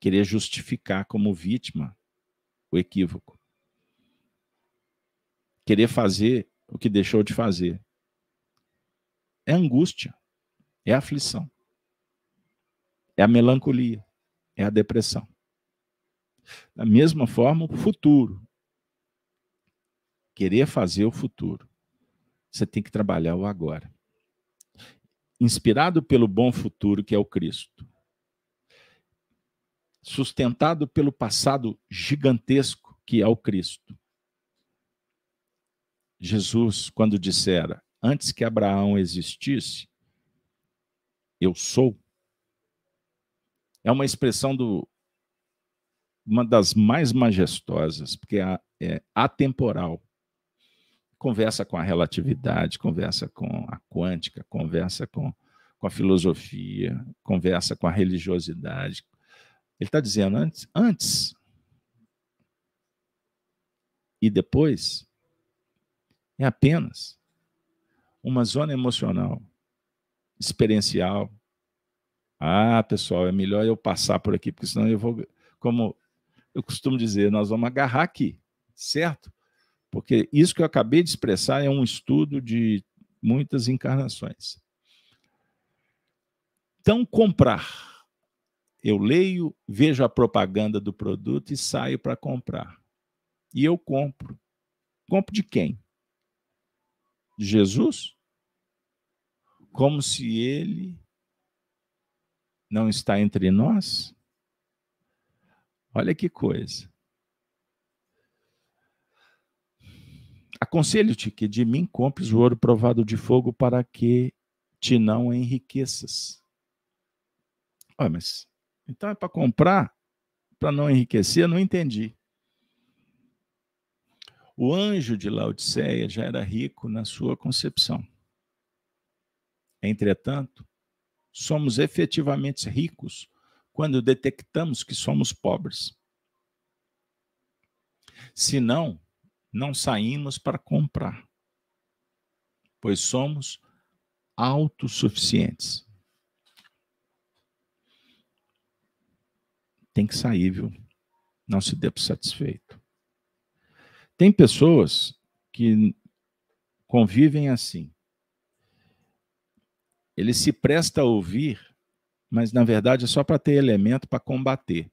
Querer justificar como vítima o equívoco. Querer fazer o que deixou de fazer. É angústia, é aflição, é a melancolia, é a depressão. Da mesma forma, o futuro querer fazer o futuro, você tem que trabalhar o agora. Inspirado pelo bom futuro que é o Cristo, sustentado pelo passado gigantesco que é o Cristo. Jesus, quando dissera, antes que Abraão existisse, eu sou, é uma expressão do uma das mais majestosas, porque é, é atemporal conversa com a relatividade, conversa com a quântica, conversa com, com a filosofia, conversa com a religiosidade. Ele está dizendo antes, antes e depois é apenas uma zona emocional, experiencial. Ah, pessoal, é melhor eu passar por aqui, porque senão eu vou, como eu costumo dizer, nós vamos agarrar aqui, certo? Porque isso que eu acabei de expressar é um estudo de muitas encarnações. Então, comprar. Eu leio, vejo a propaganda do produto e saio para comprar. E eu compro. Compro de quem? De Jesus? Como se ele não está entre nós? Olha que coisa. Aconselho-te que de mim compres o ouro provado de fogo para que te não enriqueças. Olha, mas então é para comprar, para não enriquecer? Eu não entendi. O anjo de Laodiceia já era rico na sua concepção. Entretanto, somos efetivamente ricos quando detectamos que somos pobres. Se não, não saímos para comprar, pois somos autossuficientes. Tem que sair, viu? Não se dê por satisfeito. Tem pessoas que convivem assim. Ele se presta a ouvir, mas na verdade é só para ter elemento para combater.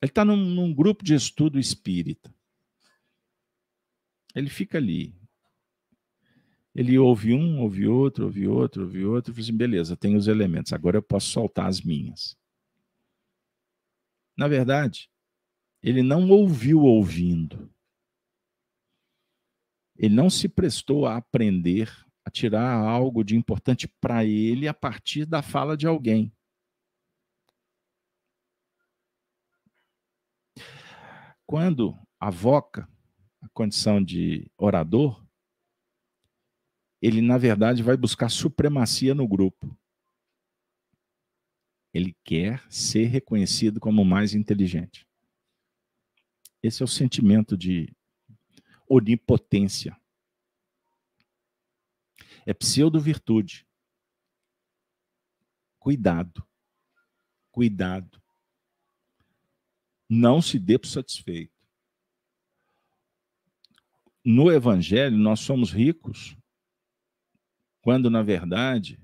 Ele está num, num, grupo de estudo espírita. Ele fica ali. Ele ouve um, ouve outro, ouve outro, ouve outro, e fala assim, beleza, tem os elementos, agora eu posso soltar as minhas. Na verdade, ele não ouviu ouvindo. Ele não se prestou a aprender, a tirar algo de importante para ele a partir da fala de alguém. Quando avoca a condição de orador, ele, na verdade, vai buscar supremacia no grupo. Ele quer ser reconhecido como o mais inteligente. Esse é o sentimento de onipotência. É pseudo-virtude. Cuidado. Cuidado. Não se dê por satisfeito no Evangelho, nós somos ricos quando, na verdade,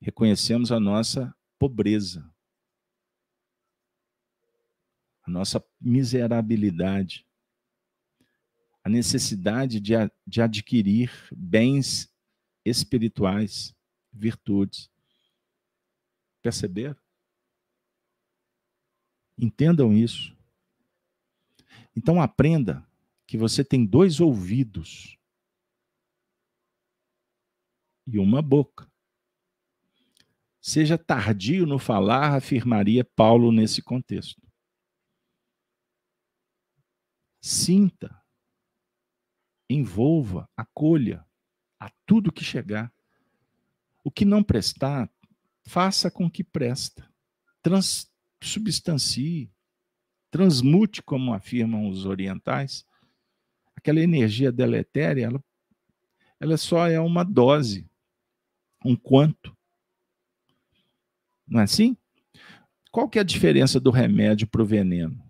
reconhecemos a nossa pobreza, a nossa miserabilidade, a necessidade de, de adquirir bens espirituais, virtudes. Perceberam? Entendam isso. Então aprenda que você tem dois ouvidos e uma boca. Seja tardio no falar, afirmaria Paulo nesse contexto. Sinta, envolva, acolha a tudo que chegar. O que não prestar, faça com que presta. Transubstancie, transmute, como afirmam os orientais. Aquela energia deletéria, ela, ela só é uma dose, um quanto. Não é assim? Qual que é a diferença do remédio para o veneno?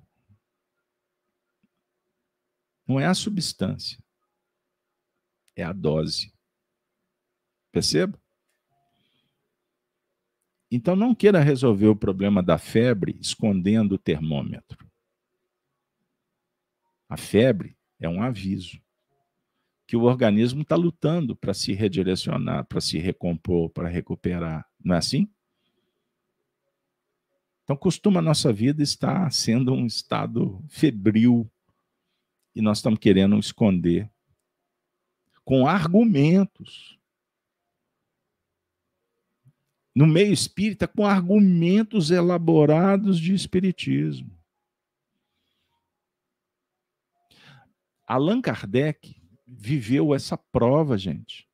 Não é a substância, é a dose. Perceba? Então não queira resolver o problema da febre escondendo o termômetro. A febre é um aviso que o organismo está lutando para se redirecionar, para se recompor, para recuperar. Não é assim? Então, costuma a nossa vida estar sendo um estado febril e nós estamos querendo esconder com argumentos. No meio espírita, com argumentos elaborados de espiritismo. Allan Kardec viveu essa prova, gente.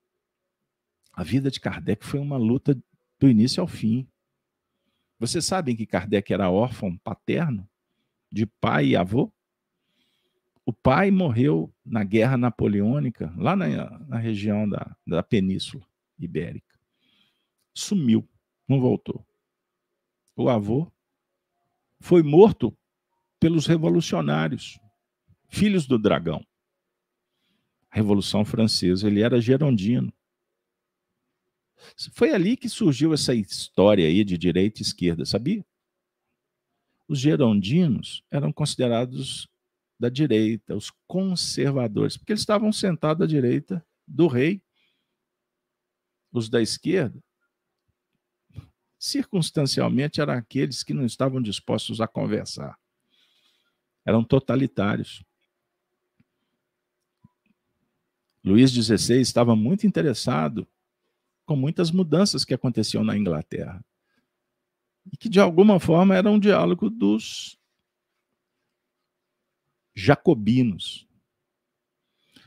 A vida de Kardec foi uma luta do início ao fim. Vocês sabem que Kardec era órfão paterno, de pai e avô? O pai morreu na Guerra Napoleônica, lá na, na região da, da Península Ibérica. Sumiu, não voltou. O avô foi morto pelos revolucionários, filhos do dragão. Revolução Francesa, ele era gerondino. Foi ali que surgiu essa história aí de direita e esquerda, sabia? Os gerondinos eram considerados da direita, os conservadores, porque eles estavam sentados à direita do rei. Os da esquerda, circunstancialmente, eram aqueles que não estavam dispostos a conversar. Eram totalitários. Luís XVI estava muito interessado com muitas mudanças que aconteciam na Inglaterra. E que, de alguma forma, era um diálogo dos jacobinos.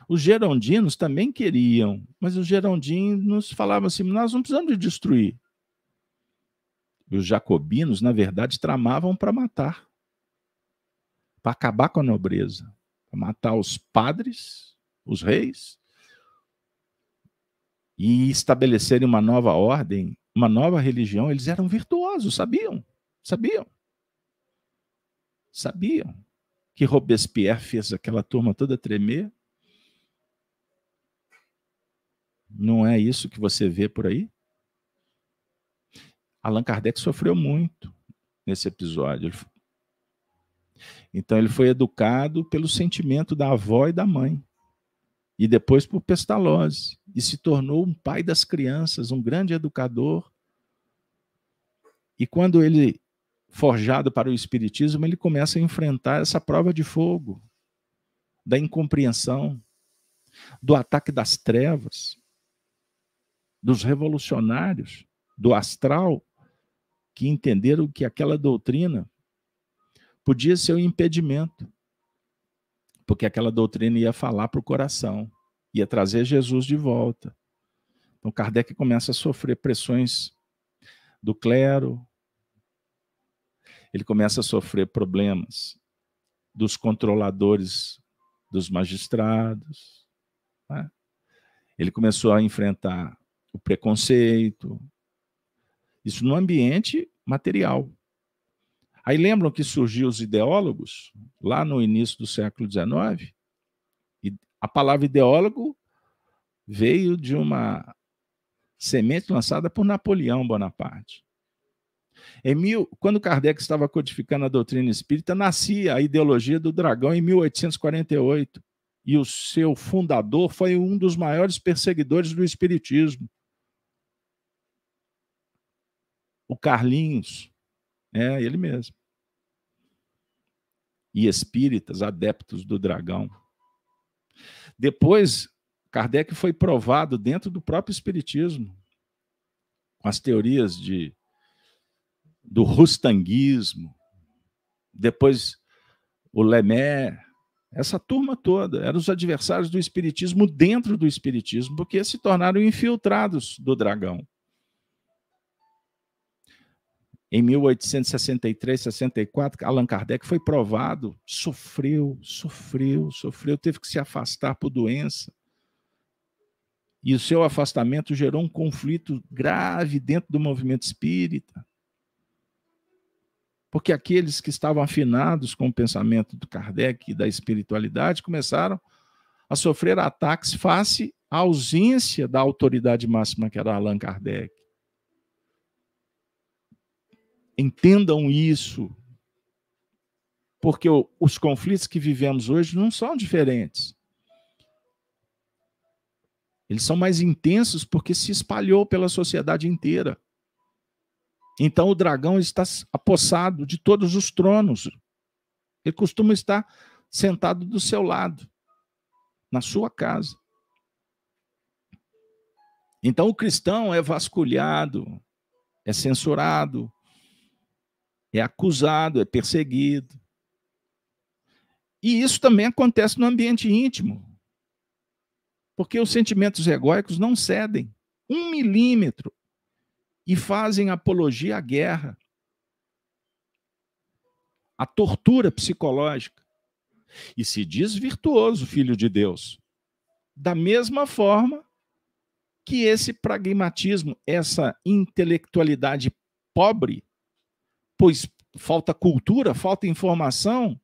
Os gerondinos também queriam, mas os gerondinos falavam assim: nós não precisamos de destruir. E os jacobinos, na verdade, tramavam para matar, para acabar com a nobreza, para matar os padres, os reis, e estabelecerem uma nova ordem, uma nova religião. Eles eram virtuosos, sabiam? Sabiam? Sabiam que Robespierre fez aquela turma toda tremer? Não é isso que você vê por aí? Allan Kardec sofreu muito nesse episódio. Então ele foi educado pelo sentimento da avó e da mãe. E depois por Pestalozzi. E se tornou um pai das crianças, um grande educador. E quando ele forjado para o Espiritismo, ele começa a enfrentar essa prova de fogo da incompreensão, do ataque das trevas, dos revolucionários, do astral, que entenderam que aquela doutrina podia ser um impedimento, porque aquela doutrina ia falar para o coração, ia trazer Jesus de volta. Então Kardec começa a sofrer pressões do clero, ele começa a sofrer problemas dos controladores dos magistrados. Né? Ele começou a enfrentar o preconceito, isso no ambiente material. Aí lembram que surgiu os ideólogos lá no início do século XIX? E a palavra ideólogo veio de uma semente lançada por Napoleão Bonaparte. Em mil, quando Kardec estava codificando a doutrina espírita, nascia a ideologia do dragão em 1848. E o seu fundador foi um dos maiores perseguidores do espiritismo. O Carlinhos, é ele mesmo. E espíritas, adeptos do dragão. Depois, Kardec foi provado dentro do próprio espiritismo, com as teorias de do rustanguismo, depois o Lemé, essa turma toda, eram os adversários do espiritismo dentro do espiritismo, porque se tornaram infiltrados do dragão. Em 1863, 64, Allan Kardec foi provado, sofreu, sofreu, sofreu, teve que se afastar por doença. E o seu afastamento gerou um conflito grave dentro do movimento espírita. Porque aqueles que estavam afinados com o pensamento do Kardec e da espiritualidade começaram a sofrer ataques face à ausência da autoridade máxima que era Allan Kardec. Entendam isso, porque os conflitos que vivemos hoje não são diferentes. Eles são mais intensos porque se espalhou pela sociedade inteira. Então o dragão está apossado de todos os tronos. Ele costuma estar sentado do seu lado, na sua casa. Então o cristão é vasculhado, é censurado, é acusado, é perseguido. E isso também acontece no ambiente íntimo. Porque os sentimentos egóicos não cedem um milímetro e fazem apologia à guerra, à tortura psicológica. E se diz virtuoso, filho de Deus. Da mesma forma que esse pragmatismo, essa intelectualidade pobre, pois falta cultura, falta informação,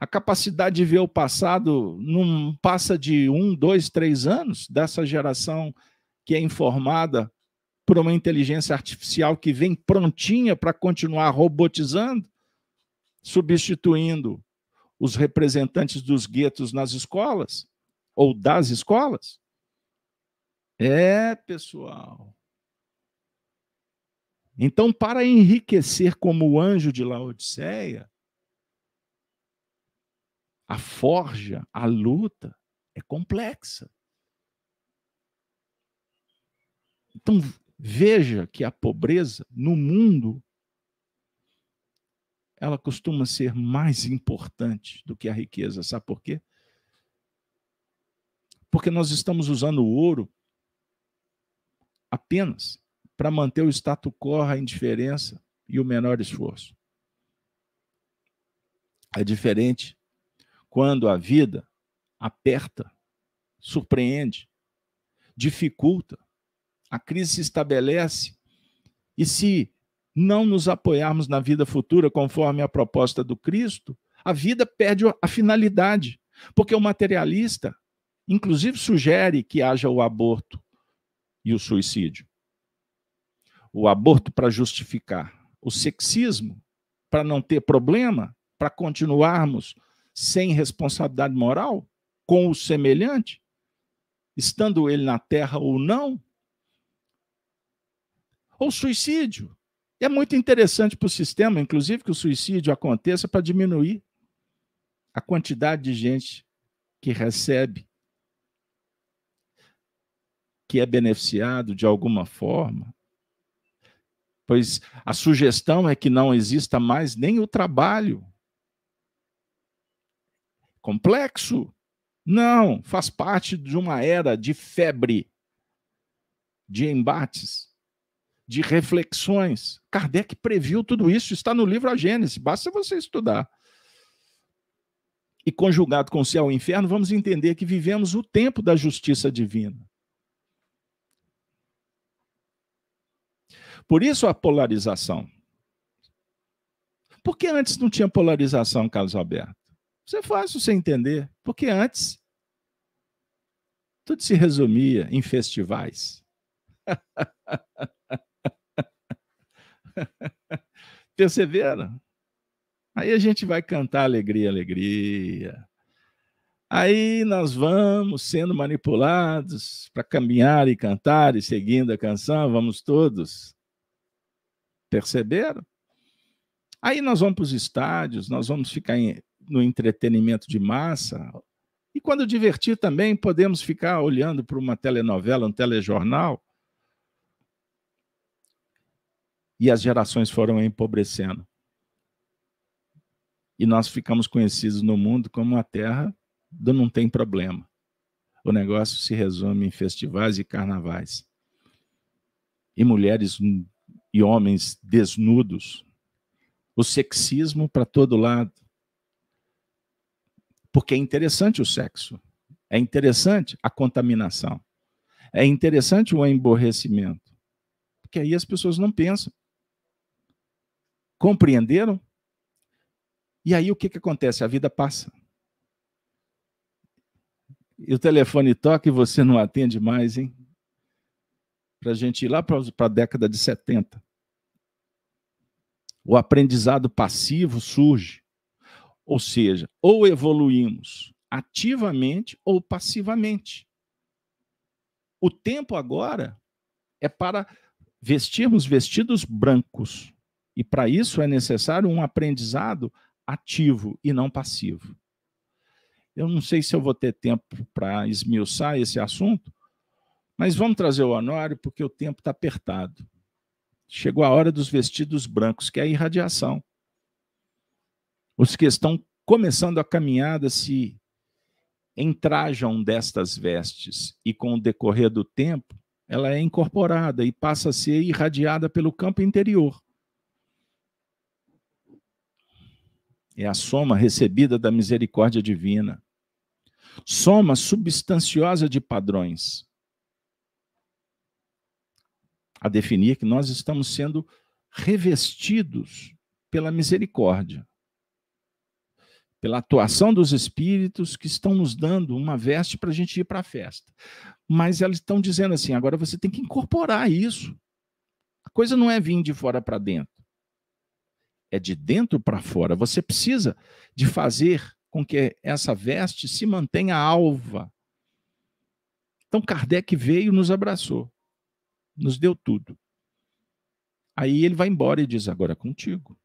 a capacidade de ver o passado não passa de um, dois, três anos dessa geração que é informada por uma inteligência artificial que vem prontinha para continuar robotizando, substituindo os representantes dos guetos nas escolas ou das escolas? É, pessoal. Então, para enriquecer como o anjo de Laodiceia, a forja, a luta é complexa. Então, Veja que a pobreza no mundo ela costuma ser mais importante do que a riqueza. Sabe por quê? Porque nós estamos usando o ouro apenas para manter o status quo, a indiferença e o menor esforço. É diferente quando a vida aperta, surpreende, dificulta, a crise se estabelece e se não nos apoiarmos na vida futura conforme a proposta do Cristo, a vida perde a finalidade, porque o materialista, inclusive, sugere que haja o aborto e o suicídio. O aborto para justificar o sexismo, para não ter problema, para continuarmos sem responsabilidade moral com o semelhante, estando ele na terra ou não, ou suicídio. E é muito interessante para o sistema, inclusive, que o suicídio aconteça para diminuir a quantidade de gente que recebe, que é beneficiado de alguma forma. Pois a sugestão é que não exista mais nem o trabalho. Complexo? Não, faz parte de uma era de febre, de embates de reflexões. Kardec previu tudo isso, está no livro A Gênese, basta você estudar. E conjugado com o céu e o inferno, vamos entender que vivemos o tempo da justiça divina. Por isso a polarização. Por que antes não tinha polarização, Carlos Alberto? Isso é fácil você entender. Porque antes tudo se resumia em festivais Perceberam? Aí a gente vai cantar alegria, alegria. Aí nós vamos sendo manipulados para caminhar e cantar e seguindo a canção, vamos todos. Perceberam? Aí nós vamos para os estádios, nós vamos ficar em, no entretenimento de massa. E quando divertir também, podemos ficar olhando para uma telenovela, um telejornal. E as gerações foram empobrecendo. E nós ficamos conhecidos no mundo como a terra do não tem problema. O negócio se resume em festivais e carnavais. E mulheres e homens desnudos o sexismo para todo lado. Porque é interessante o sexo, é interessante a contaminação, é interessante o emborrecimento. Porque aí as pessoas não pensam. Compreenderam? E aí o que, que acontece? A vida passa. E o telefone toca e você não atende mais, hein? Para a gente ir lá para a década de 70 o aprendizado passivo surge. Ou seja, ou evoluímos ativamente ou passivamente. O tempo agora é para vestirmos vestidos brancos. E para isso é necessário um aprendizado ativo e não passivo. Eu não sei se eu vou ter tempo para esmiuçar esse assunto, mas vamos trazer o Honório porque o tempo está apertado. Chegou a hora dos vestidos brancos, que é a irradiação. Os que estão começando a caminhada se entrajam destas vestes e, com o decorrer do tempo, ela é incorporada e passa a ser irradiada pelo campo interior. É a soma recebida da misericórdia divina. Soma substanciosa de padrões a definir que nós estamos sendo revestidos pela misericórdia, pela atuação dos espíritos que estão nos dando uma veste para a gente ir para a festa. Mas elas estão dizendo assim: agora você tem que incorporar isso. A coisa não é vir de fora para dentro, é de dentro para fora. Você precisa de fazer com que essa veste se mantenha alva. Então Kardec veio nos abraçou nos deu tudo. Aí ele vai embora e diz: agora é contigo.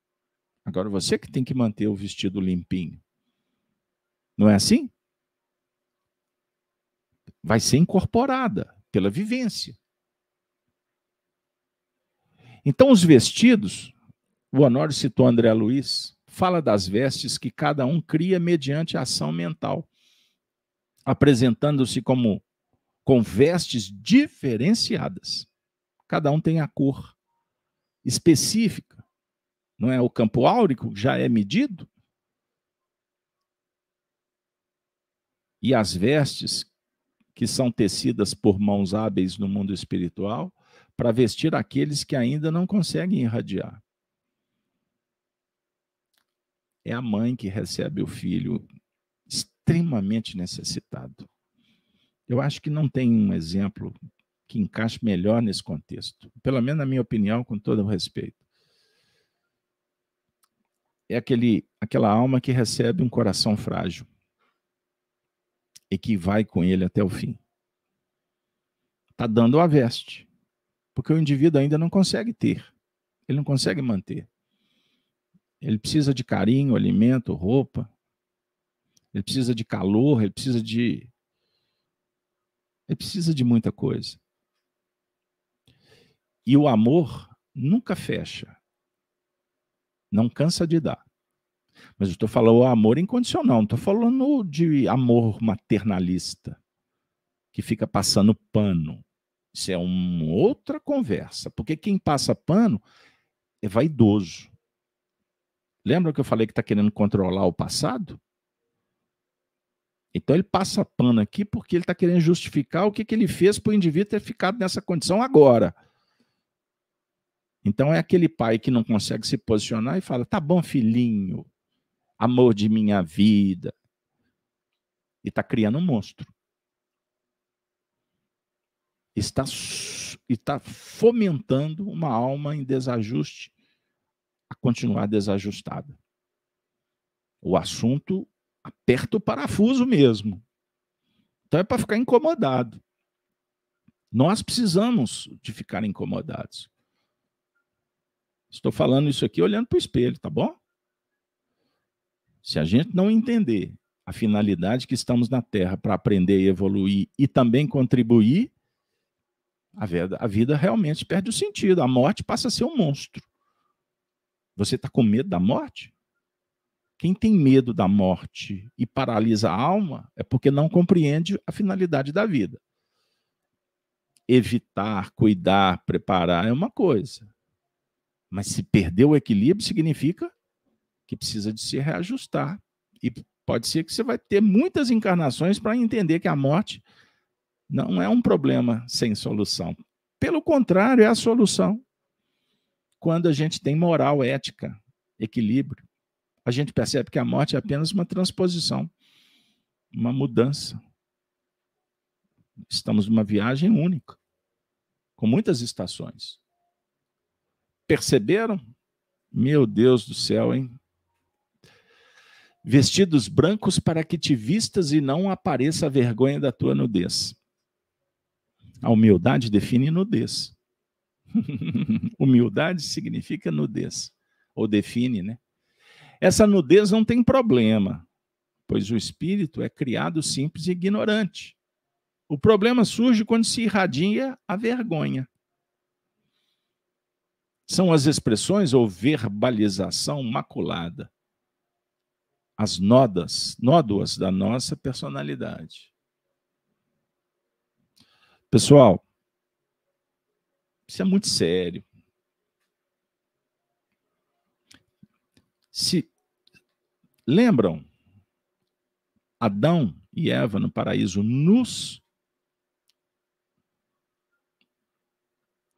Agora você que tem que manter o vestido limpinho. Não é assim? Vai ser incorporada pela vivência. Então, os vestidos, o Honório citou André Luiz, fala das vestes que cada um cria mediante ação mental, apresentando-se como com vestes diferenciadas. Cada um tem a cor específica. Não é? O campo áurico já é medido. E as vestes que são tecidas por mãos hábeis no mundo espiritual para vestir aqueles que ainda não conseguem irradiar. É a mãe que recebe o filho extremamente necessitado. Eu acho que não tem um exemplo que encaixe melhor nesse contexto. Pelo menos na minha opinião, com todo o respeito. É aquele, aquela alma que recebe um coração frágil e que vai com ele até o fim. Está dando a veste, porque o indivíduo ainda não consegue ter, ele não consegue manter. Ele precisa de carinho, alimento, roupa, ele precisa de calor, ele precisa de. Ele precisa de muita coisa. E o amor nunca fecha. Não cansa de dar. Mas eu estou falando o amor incondicional, não estou falando de amor maternalista, que fica passando pano. Isso é uma outra conversa, porque quem passa pano é vaidoso. Lembra que eu falei que está querendo controlar o passado? Então ele passa pano aqui porque ele está querendo justificar o que, que ele fez para o indivíduo ter ficado nessa condição agora. Então é aquele pai que não consegue se posicionar e fala: tá bom, filhinho, amor de minha vida. E está criando um monstro. Está está fomentando uma alma em desajuste a continuar desajustada. O assunto aperta o parafuso mesmo. Então é para ficar incomodado. Nós precisamos de ficar incomodados. Estou falando isso aqui olhando para o espelho, tá bom? Se a gente não entender a finalidade que estamos na Terra para aprender e evoluir e também contribuir, a vida, a vida realmente perde o sentido. A morte passa a ser um monstro. Você está com medo da morte? Quem tem medo da morte e paralisa a alma é porque não compreende a finalidade da vida. Evitar, cuidar, preparar é uma coisa. Mas se perder o equilíbrio, significa que precisa de se reajustar. E pode ser que você vai ter muitas encarnações para entender que a morte não é um problema sem solução. Pelo contrário, é a solução. Quando a gente tem moral, ética, equilíbrio, a gente percebe que a morte é apenas uma transposição, uma mudança. Estamos numa viagem única, com muitas estações. Perceberam? Meu Deus do céu, hein? Vestidos brancos para que te vistas e não apareça a vergonha da tua nudez. A humildade define nudez. humildade significa nudez, ou define, né? Essa nudez não tem problema, pois o espírito é criado simples e ignorante. O problema surge quando se irradia a vergonha. São as expressões ou verbalização maculada as nodas, nódoas da nossa personalidade. Pessoal, isso é muito sério. Se lembram Adão e Eva no paraíso nus?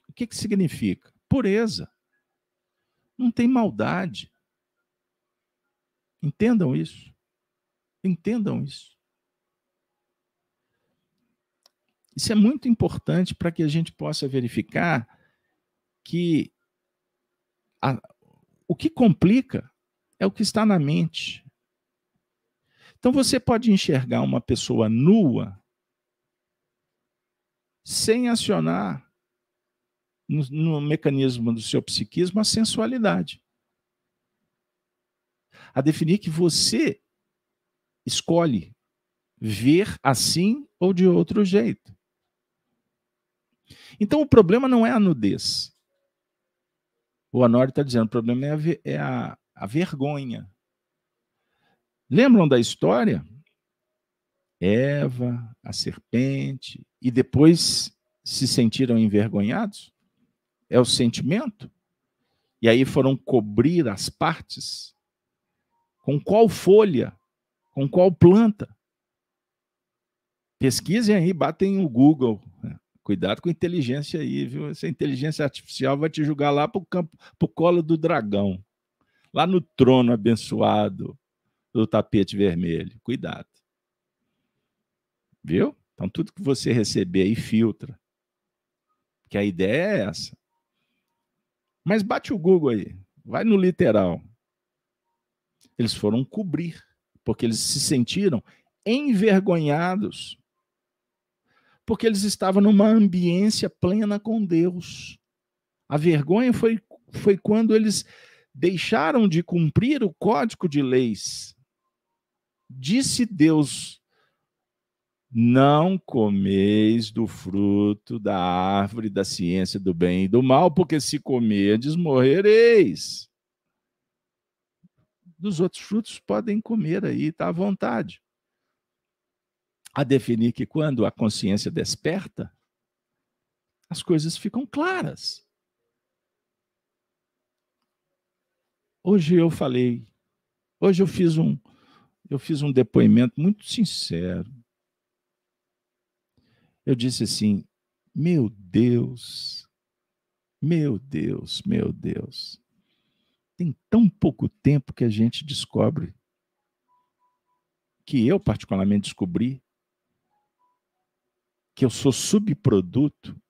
O que, que significa? Pureza. Não tem maldade. Entendam isso. Entendam isso. Isso é muito importante para que a gente possa verificar que a, o que complica é o que está na mente. Então você pode enxergar uma pessoa nua sem acionar no, no mecanismo do seu psiquismo a sensualidade a definir que você escolhe ver assim ou de outro jeito. Então o problema não é a nudez. O Honório está dizendo, o problema é, a, é a, a vergonha. Lembram da história? Eva, a serpente, e depois se sentiram envergonhados? É o sentimento? E aí foram cobrir as partes com qual folha? Com qual planta? Pesquisem aí, batem o Google. Cuidado com inteligência aí, viu? Essa inteligência artificial vai te jogar lá para o colo do dragão, lá no trono abençoado do tapete vermelho. Cuidado. Viu? Então, tudo que você receber aí, filtra. Que a ideia é essa. Mas bate o Google aí. Vai no literal. Eles foram cobrir, porque eles se sentiram envergonhados, porque eles estavam numa ambiência plena com Deus. A vergonha foi, foi quando eles deixaram de cumprir o código de leis. Disse Deus: Não comeis do fruto da árvore da ciência do bem e do mal, porque se comerdes, morrereis dos outros frutos podem comer aí, está à vontade. A definir que quando a consciência desperta, as coisas ficam claras. Hoje eu falei, hoje eu fiz um, eu fiz um depoimento muito sincero. Eu disse assim: meu Deus, meu Deus, meu Deus tem tão pouco tempo que a gente descobre, que eu particularmente descobri, que eu sou subproduto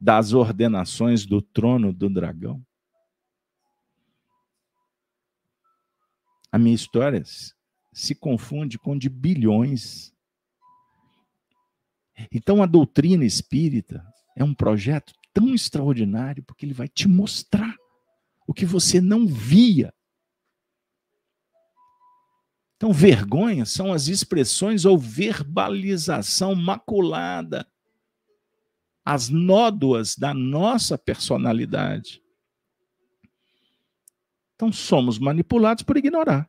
das ordenações do trono do dragão? A minha história se confunde com de bilhões. Então a doutrina espírita é um projeto tão extraordinário porque ele vai te mostrar o que você não via. Então, vergonha são as expressões ou verbalização maculada, as nódoas da nossa personalidade. Então, somos manipulados por ignorar.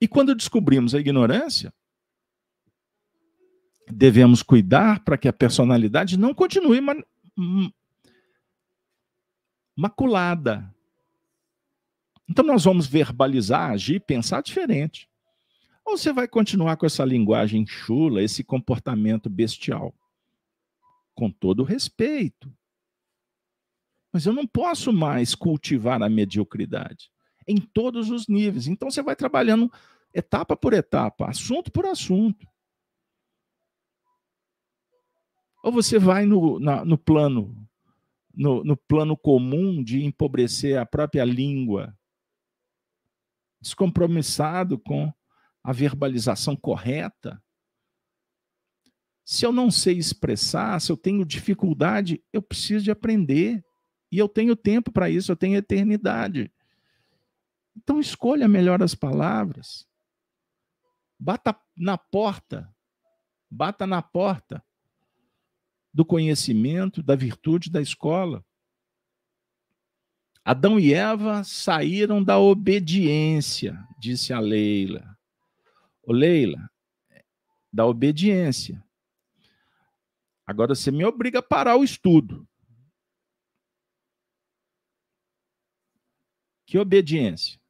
E quando descobrimos a ignorância, devemos cuidar para que a personalidade não continue maculada. Então, nós vamos verbalizar, agir, pensar diferente. Ou você vai continuar com essa linguagem chula, esse comportamento bestial? Com todo respeito. Mas eu não posso mais cultivar a mediocridade em todos os níveis. Então você vai trabalhando etapa por etapa, assunto por assunto. Ou você vai no, na, no plano no, no plano comum de empobrecer a própria língua, descompromissado com a verbalização correta. Se eu não sei expressar, se eu tenho dificuldade, eu preciso de aprender. E eu tenho tempo para isso, eu tenho eternidade. Então escolha melhor as palavras. Bata na porta. Bata na porta do conhecimento, da virtude da escola. Adão e Eva saíram da obediência, disse a Leila. Ô Leila, da obediência. Agora você me obriga a parar o estudo. Que obediência?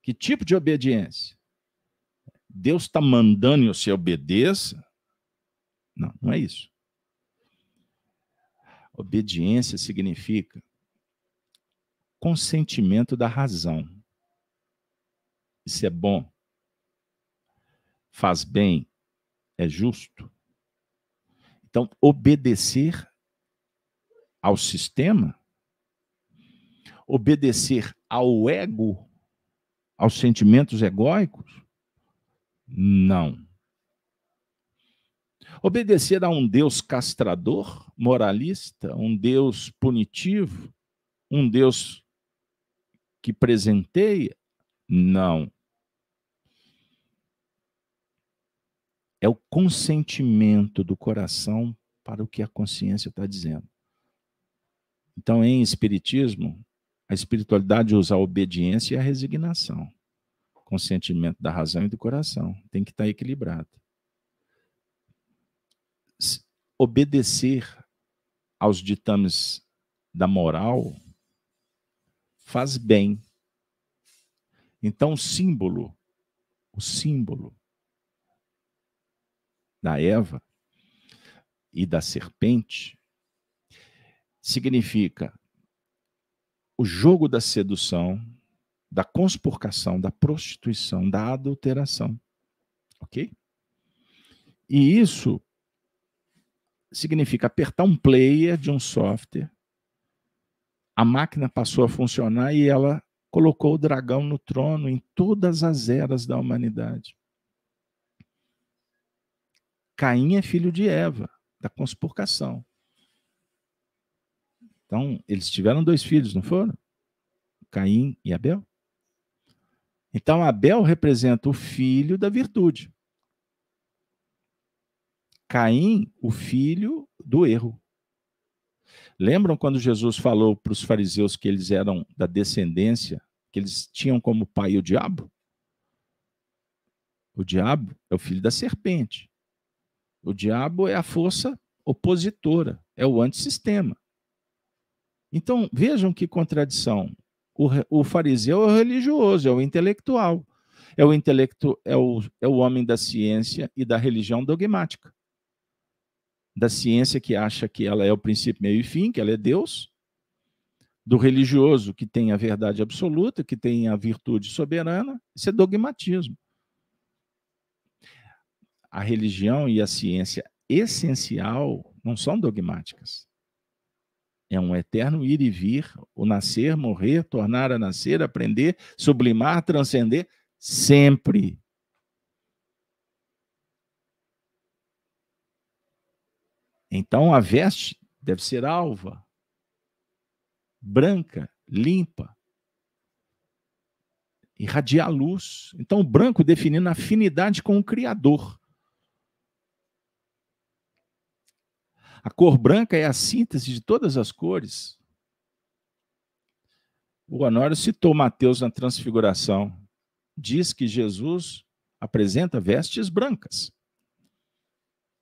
Que tipo de obediência? Deus está mandando que você obedeça? Não, não é isso. Obediência significa consentimento da razão. Isso é bom. Faz bem. É justo. Então, obedecer ao sistema obedecer ao ego, aos sentimentos egóicos? Não. Obedecer a um Deus castrador, moralista, um Deus punitivo, um Deus que presenteia? Não. É o consentimento do coração para o que a consciência está dizendo. Então, em Espiritismo, a espiritualidade usa a obediência e a resignação, consentimento da razão e do coração. Tem que estar equilibrado. Obedecer aos ditames da moral faz bem. Então, o símbolo, o símbolo da Eva e da serpente significa o jogo da sedução, da conspurcação, da prostituição, da adulteração. Ok? E isso significa apertar um player de um software, a máquina passou a funcionar e ela colocou o dragão no trono em todas as eras da humanidade. Caim é filho de Eva, da conspurcação. Então, eles tiveram dois filhos, não foram? Caim e Abel. Então, Abel representa o filho da virtude. Caim, o filho do erro. Lembram quando Jesus falou para os fariseus que eles eram da descendência, que eles tinham como pai o diabo? O diabo é o filho da serpente. O diabo é a força opositora, é o antissistema. Então, vejam que contradição. O, o fariseu é o religioso, é o intelectual. É o, intelecto, é, o, é o homem da ciência e da religião dogmática. Da ciência que acha que ela é o princípio, meio e fim, que ela é Deus. Do religioso que tem a verdade absoluta, que tem a virtude soberana. Isso é dogmatismo. A religião e a ciência essencial não são dogmáticas. É um eterno ir e vir, o nascer, morrer, tornar a nascer, aprender, sublimar, transcender, sempre. Então a veste deve ser alva, branca, limpa, irradiar luz. Então o branco definindo afinidade com o Criador. A cor branca é a síntese de todas as cores. O Honório citou Mateus na Transfiguração. Diz que Jesus apresenta vestes brancas.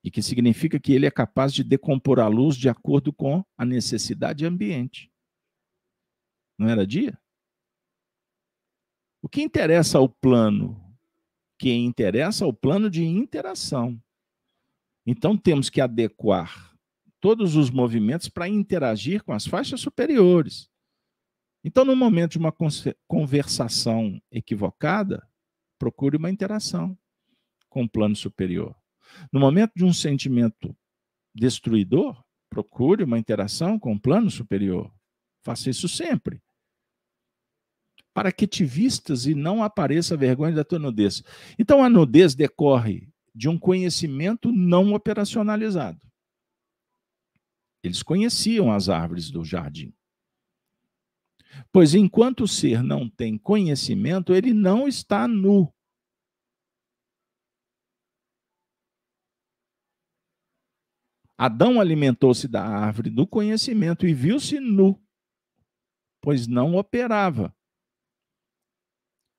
E que significa que ele é capaz de decompor a luz de acordo com a necessidade ambiente. Não era dia? O que interessa ao plano? Que interessa ao plano de interação. Então temos que adequar todos os movimentos para interagir com as faixas superiores. Então, no momento de uma conversação equivocada, procure uma interação com o plano superior. No momento de um sentimento destruidor, procure uma interação com o plano superior. Faça isso sempre. Para que te vistas e não apareça a vergonha da tua nudez. Então, a nudez decorre de um conhecimento não operacionalizado. Eles conheciam as árvores do jardim. Pois enquanto o ser não tem conhecimento, ele não está nu. Adão alimentou-se da árvore do conhecimento e viu-se nu, pois não operava.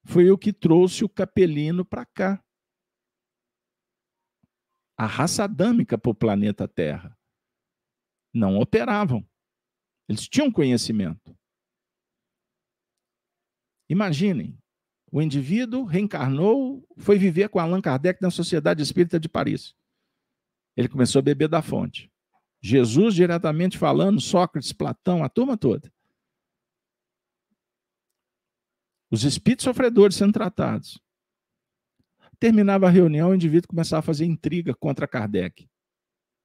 Foi o que trouxe o capelino para cá. A raça adâmica para o planeta Terra não operavam. Eles tinham conhecimento. Imaginem, o indivíduo reencarnou, foi viver com Allan Kardec na Sociedade Espírita de Paris. Ele começou a beber da fonte. Jesus diretamente falando, Sócrates, Platão, a turma toda. Os espíritos sofredores sendo tratados. Terminava a reunião, o indivíduo começava a fazer intriga contra Kardec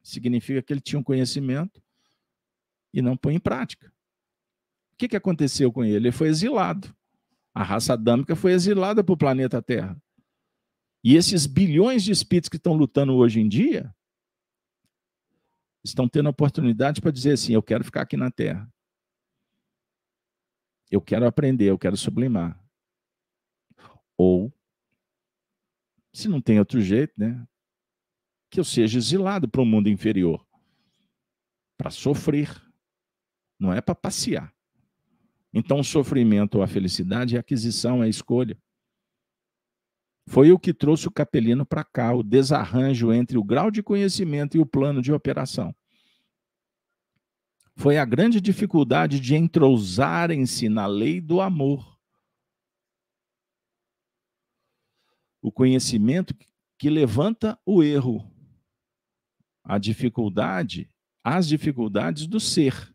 significa que ele tinha um conhecimento e não põe em prática. O que, que aconteceu com ele? Ele foi exilado. A raça adâmica foi exilada para o planeta Terra. E esses bilhões de espíritos que estão lutando hoje em dia estão tendo a oportunidade para dizer assim: eu quero ficar aqui na Terra. Eu quero aprender, eu quero sublimar. Ou, se não tem outro jeito, né? que eu seja exilado para o mundo inferior para sofrer, não é para passear. Então, o sofrimento ou a felicidade é aquisição, é escolha. Foi o que trouxe o capelino para cá, o desarranjo entre o grau de conhecimento e o plano de operação. Foi a grande dificuldade de entrosarem-se na lei do amor. O conhecimento que levanta o erro, a dificuldade, as dificuldades do ser.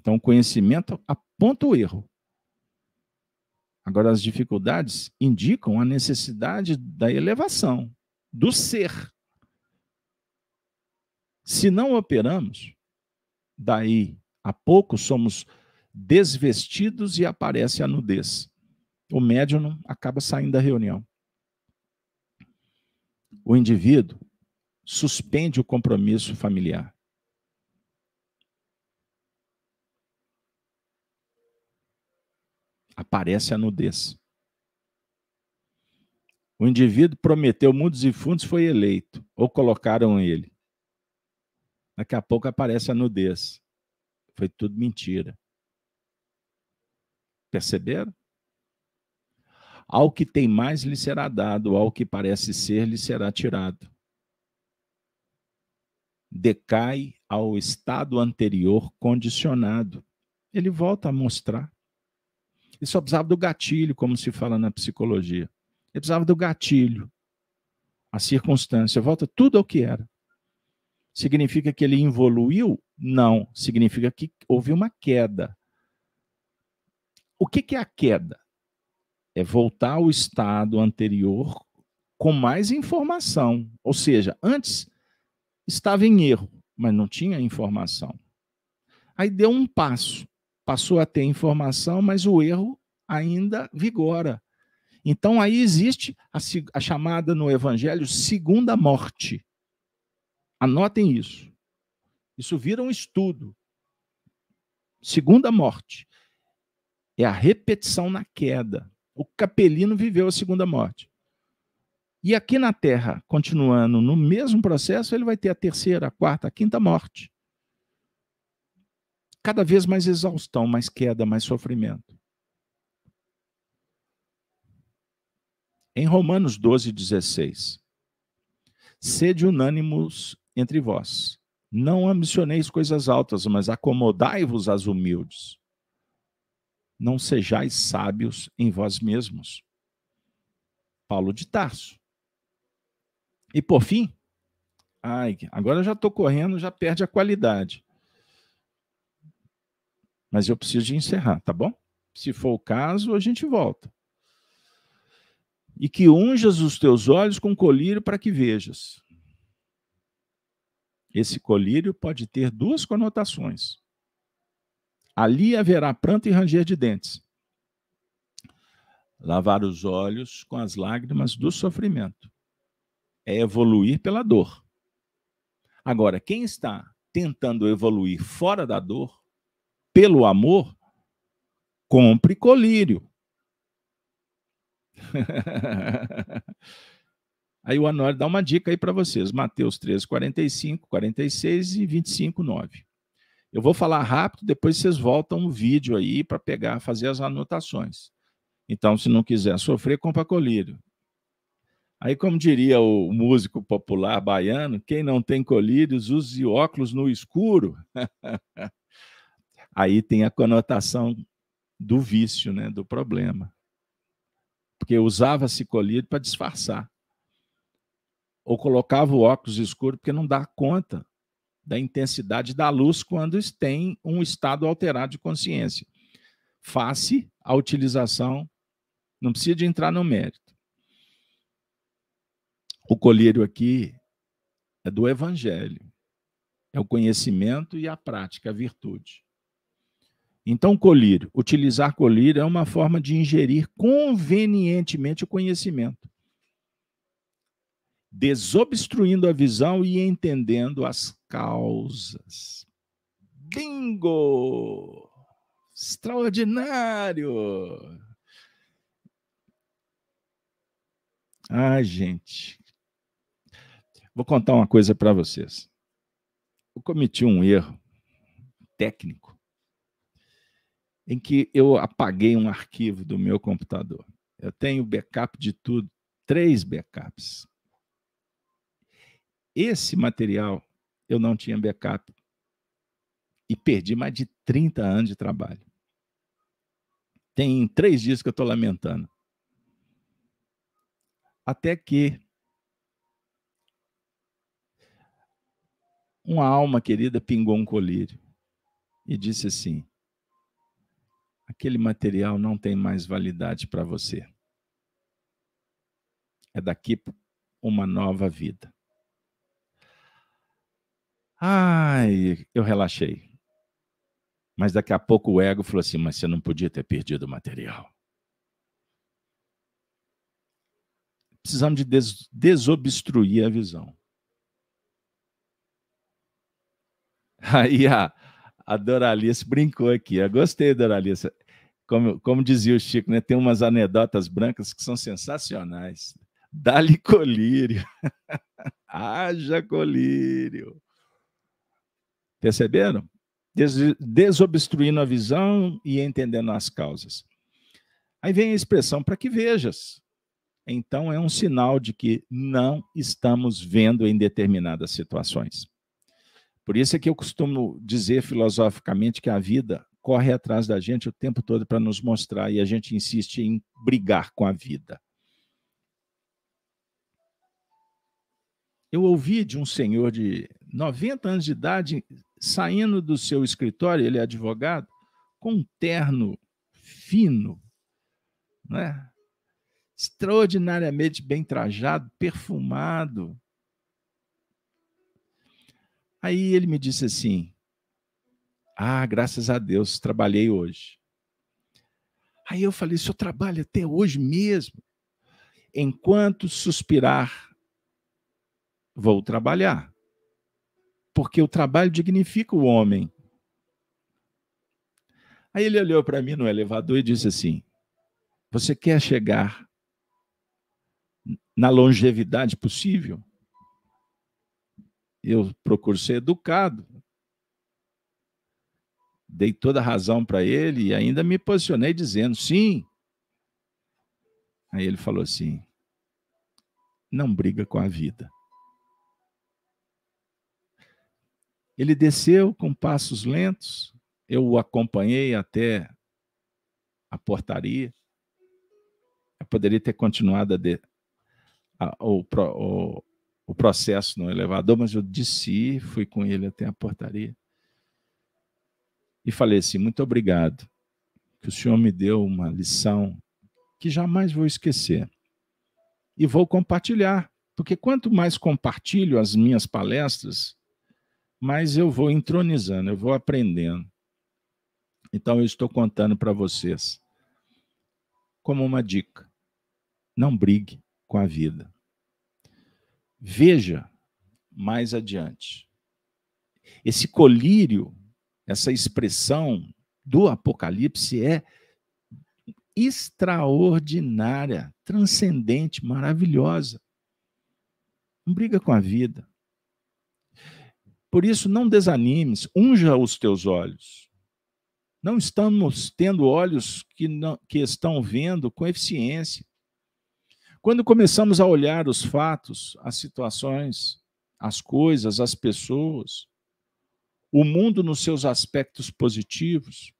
Então, o conhecimento aponta o erro. Agora, as dificuldades indicam a necessidade da elevação, do ser. Se não operamos, daí a pouco somos desvestidos e aparece a nudez. O médium acaba saindo da reunião o indivíduo suspende o compromisso familiar. Aparece a nudez. O indivíduo prometeu mundos e fundos, foi eleito, ou colocaram ele. Daqui a pouco aparece a nudez. Foi tudo mentira. Perceberam? Ao que tem mais lhe será dado, ao que parece ser lhe será tirado. Decai ao estado anterior condicionado. Ele volta a mostrar. Ele só precisava do gatilho, como se fala na psicologia. Ele precisava do gatilho. A circunstância volta tudo ao que era. Significa que ele evoluiu? Não. Significa que houve uma queda. O que, que é a queda? é voltar ao estado anterior com mais informação. Ou seja, antes estava em erro, mas não tinha informação. Aí deu um passo, passou a ter informação, mas o erro ainda vigora. Então aí existe a, a chamada no Evangelho segunda morte. Anotem isso. Isso vira um estudo. Segunda morte. É a repetição na queda. O capelino viveu a segunda morte. E aqui na Terra, continuando no mesmo processo, ele vai ter a terceira, a quarta, a quinta morte. Cada vez mais exaustão, mais queda, mais sofrimento. Em Romanos 12, 16. Sede unânimos entre vós. Não ambicioneis coisas altas, mas acomodai-vos às humildes. Não sejais sábios em vós mesmos. Paulo de Tarso. E por fim, ai, agora já estou correndo, já perde a qualidade. Mas eu preciso de encerrar, tá bom? Se for o caso, a gente volta. E que unjas os teus olhos com colírio para que vejas. Esse colírio pode ter duas conotações. Ali haverá pranto e ranger de dentes. Lavar os olhos com as lágrimas do sofrimento é evoluir pela dor. Agora, quem está tentando evoluir fora da dor, pelo amor, compre colírio. aí o Anório dá uma dica aí para vocês. Mateus 13, 45, 46 e 25, 9. Eu vou falar rápido, depois vocês voltam o vídeo aí para pegar, fazer as anotações. Então, se não quiser sofrer, compra colírio. Aí, como diria o músico popular baiano, quem não tem colírios, use óculos no escuro. Aí tem a conotação do vício, né, do problema. Porque usava-se colírio para disfarçar. Ou colocava o óculos escuro porque não dá conta da intensidade da luz quando tem um estado alterado de consciência. Face a utilização, não precisa de entrar no mérito o colírio aqui é do evangelho. É o conhecimento e a prática, a virtude. Então, colírio, utilizar colírio é uma forma de ingerir convenientemente o conhecimento, desobstruindo a visão e entendendo as causas. Bingo! Extraordinário! Ah, gente, Vou contar uma coisa para vocês. Eu cometi um erro técnico em que eu apaguei um arquivo do meu computador. Eu tenho backup de tudo, três backups. Esse material eu não tinha backup e perdi mais de 30 anos de trabalho. Tem três dias que eu estou lamentando. Até que uma alma querida pingou um colírio e disse assim: aquele material não tem mais validade para você. É daqui uma nova vida. Ai, eu relaxei. Mas daqui a pouco o ego falou assim: mas você não podia ter perdido o material. Precisamos de des desobstruir a visão. Aí a, a Doralice brincou aqui. Eu gostei, Doralice. Como, como dizia o Chico, né? tem umas anedotas brancas que são sensacionais. Dá-lhe colírio. Haja colírio. Perceberam? Des, desobstruindo a visão e entendendo as causas. Aí vem a expressão para que vejas. Então é um sinal de que não estamos vendo em determinadas situações. Por isso é que eu costumo dizer filosoficamente que a vida corre atrás da gente o tempo todo para nos mostrar e a gente insiste em brigar com a vida. Eu ouvi de um senhor de 90 anos de idade saindo do seu escritório, ele é advogado, com um terno fino, né? extraordinariamente bem trajado, perfumado. Aí ele me disse assim: Ah, graças a Deus, trabalhei hoje. Aí eu falei: O senhor trabalha até hoje mesmo? Enquanto suspirar, vou trabalhar. Porque o trabalho dignifica o homem. Aí ele olhou para mim no elevador e disse assim: Você quer chegar na longevidade possível? Eu procuro ser educado. Dei toda a razão para ele e ainda me posicionei dizendo: Sim. Aí ele falou assim: Não briga com a vida. Ele desceu com passos lentos, eu o acompanhei até a portaria. Eu poderia ter continuado de, a, o, o, o processo no elevador, mas eu desci, fui com ele até a portaria. E falei assim: muito obrigado, que o senhor me deu uma lição que jamais vou esquecer. E vou compartilhar, porque quanto mais compartilho as minhas palestras, mais eu vou entronizando, eu vou aprendendo. Então, eu estou contando para vocês como uma dica: não brigue com a vida. Veja mais adiante. Esse colírio, essa expressão do Apocalipse é extraordinária, transcendente, maravilhosa. Não briga com a vida. Por isso, não desanimes, unja os teus olhos. Não estamos tendo olhos que, não, que estão vendo com eficiência. Quando começamos a olhar os fatos, as situações, as coisas, as pessoas, o mundo nos seus aspectos positivos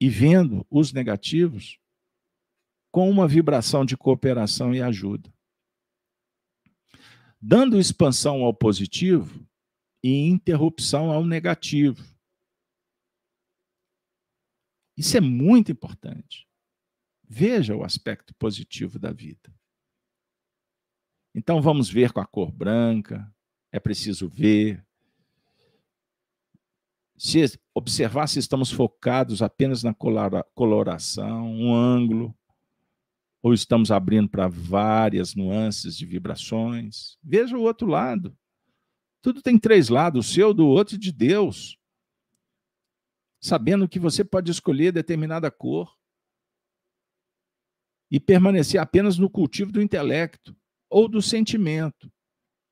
e vendo os negativos, com uma vibração de cooperação e ajuda. Dando expansão ao positivo e interrupção ao negativo. Isso é muito importante. Veja o aspecto positivo da vida. Então vamos ver com a cor branca, é preciso ver. Se observar se estamos focados apenas na coloração, um ângulo, ou estamos abrindo para várias nuances de vibrações. Veja o outro lado. Tudo tem três lados, o seu, do outro e de Deus sabendo que você pode escolher determinada cor e permanecer apenas no cultivo do intelecto ou do sentimento,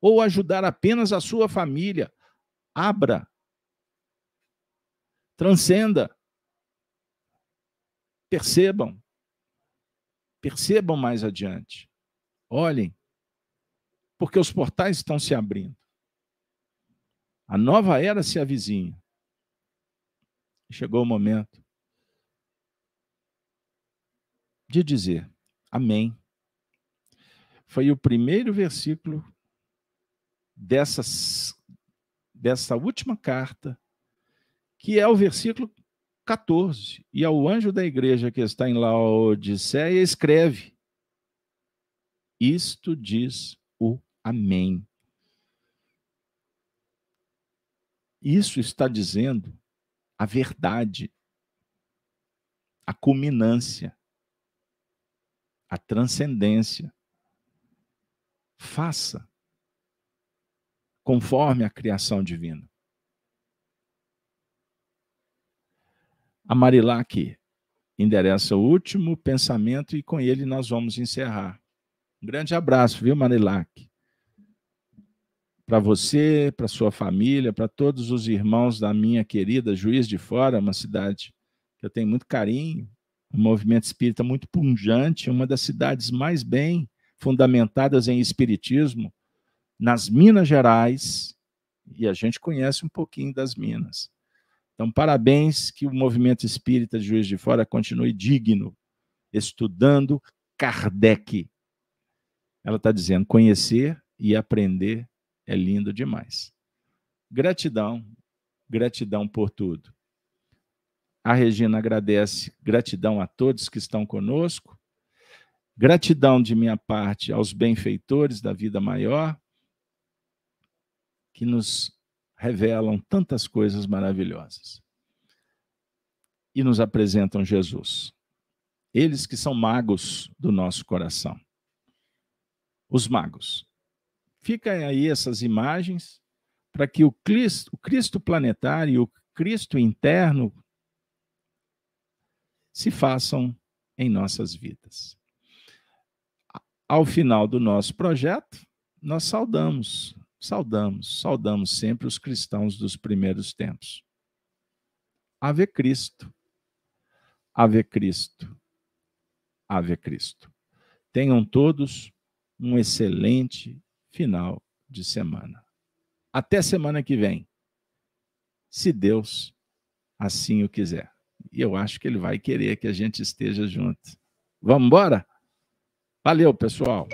ou ajudar apenas a sua família. Abra. Transcenda. Percebam. Percebam mais adiante. Olhem. Porque os portais estão se abrindo. A nova era se avizinha. Chegou o momento de dizer Amém. Foi o primeiro versículo dessas, dessa última carta, que é o versículo 14. E ao anjo da igreja que está em Laodiceia, escreve: Isto diz o Amém. Isso está dizendo a verdade, a culminância, a transcendência. Faça conforme a criação divina. A Marilac endereça o último pensamento e com ele nós vamos encerrar. Um grande abraço, viu, Marilac? Para você, para sua família, para todos os irmãos da minha querida Juiz de Fora, uma cidade que eu tenho muito carinho, um movimento espírita muito punjante, uma das cidades mais bem fundamentadas em espiritismo nas Minas Gerais, e a gente conhece um pouquinho das Minas. Então, parabéns que o movimento espírita de Juiz de Fora continue digno, estudando Kardec. Ela está dizendo conhecer e aprender é lindo demais. Gratidão, gratidão por tudo. A Regina agradece, gratidão a todos que estão conosco. Gratidão de minha parte aos benfeitores da vida maior, que nos revelam tantas coisas maravilhosas e nos apresentam Jesus. Eles que são magos do nosso coração. Os magos. Fica aí essas imagens para que o Cristo, o Cristo planetário e o Cristo interno se façam em nossas vidas. Ao final do nosso projeto, nós saudamos, saudamos, saudamos sempre os cristãos dos primeiros tempos. Ave Cristo. Ave Cristo. Ave Cristo. Tenham todos um excelente final de semana. Até semana que vem, se Deus assim o quiser. E eu acho que ele vai querer que a gente esteja junto. Vamos embora? Valeu, pessoal.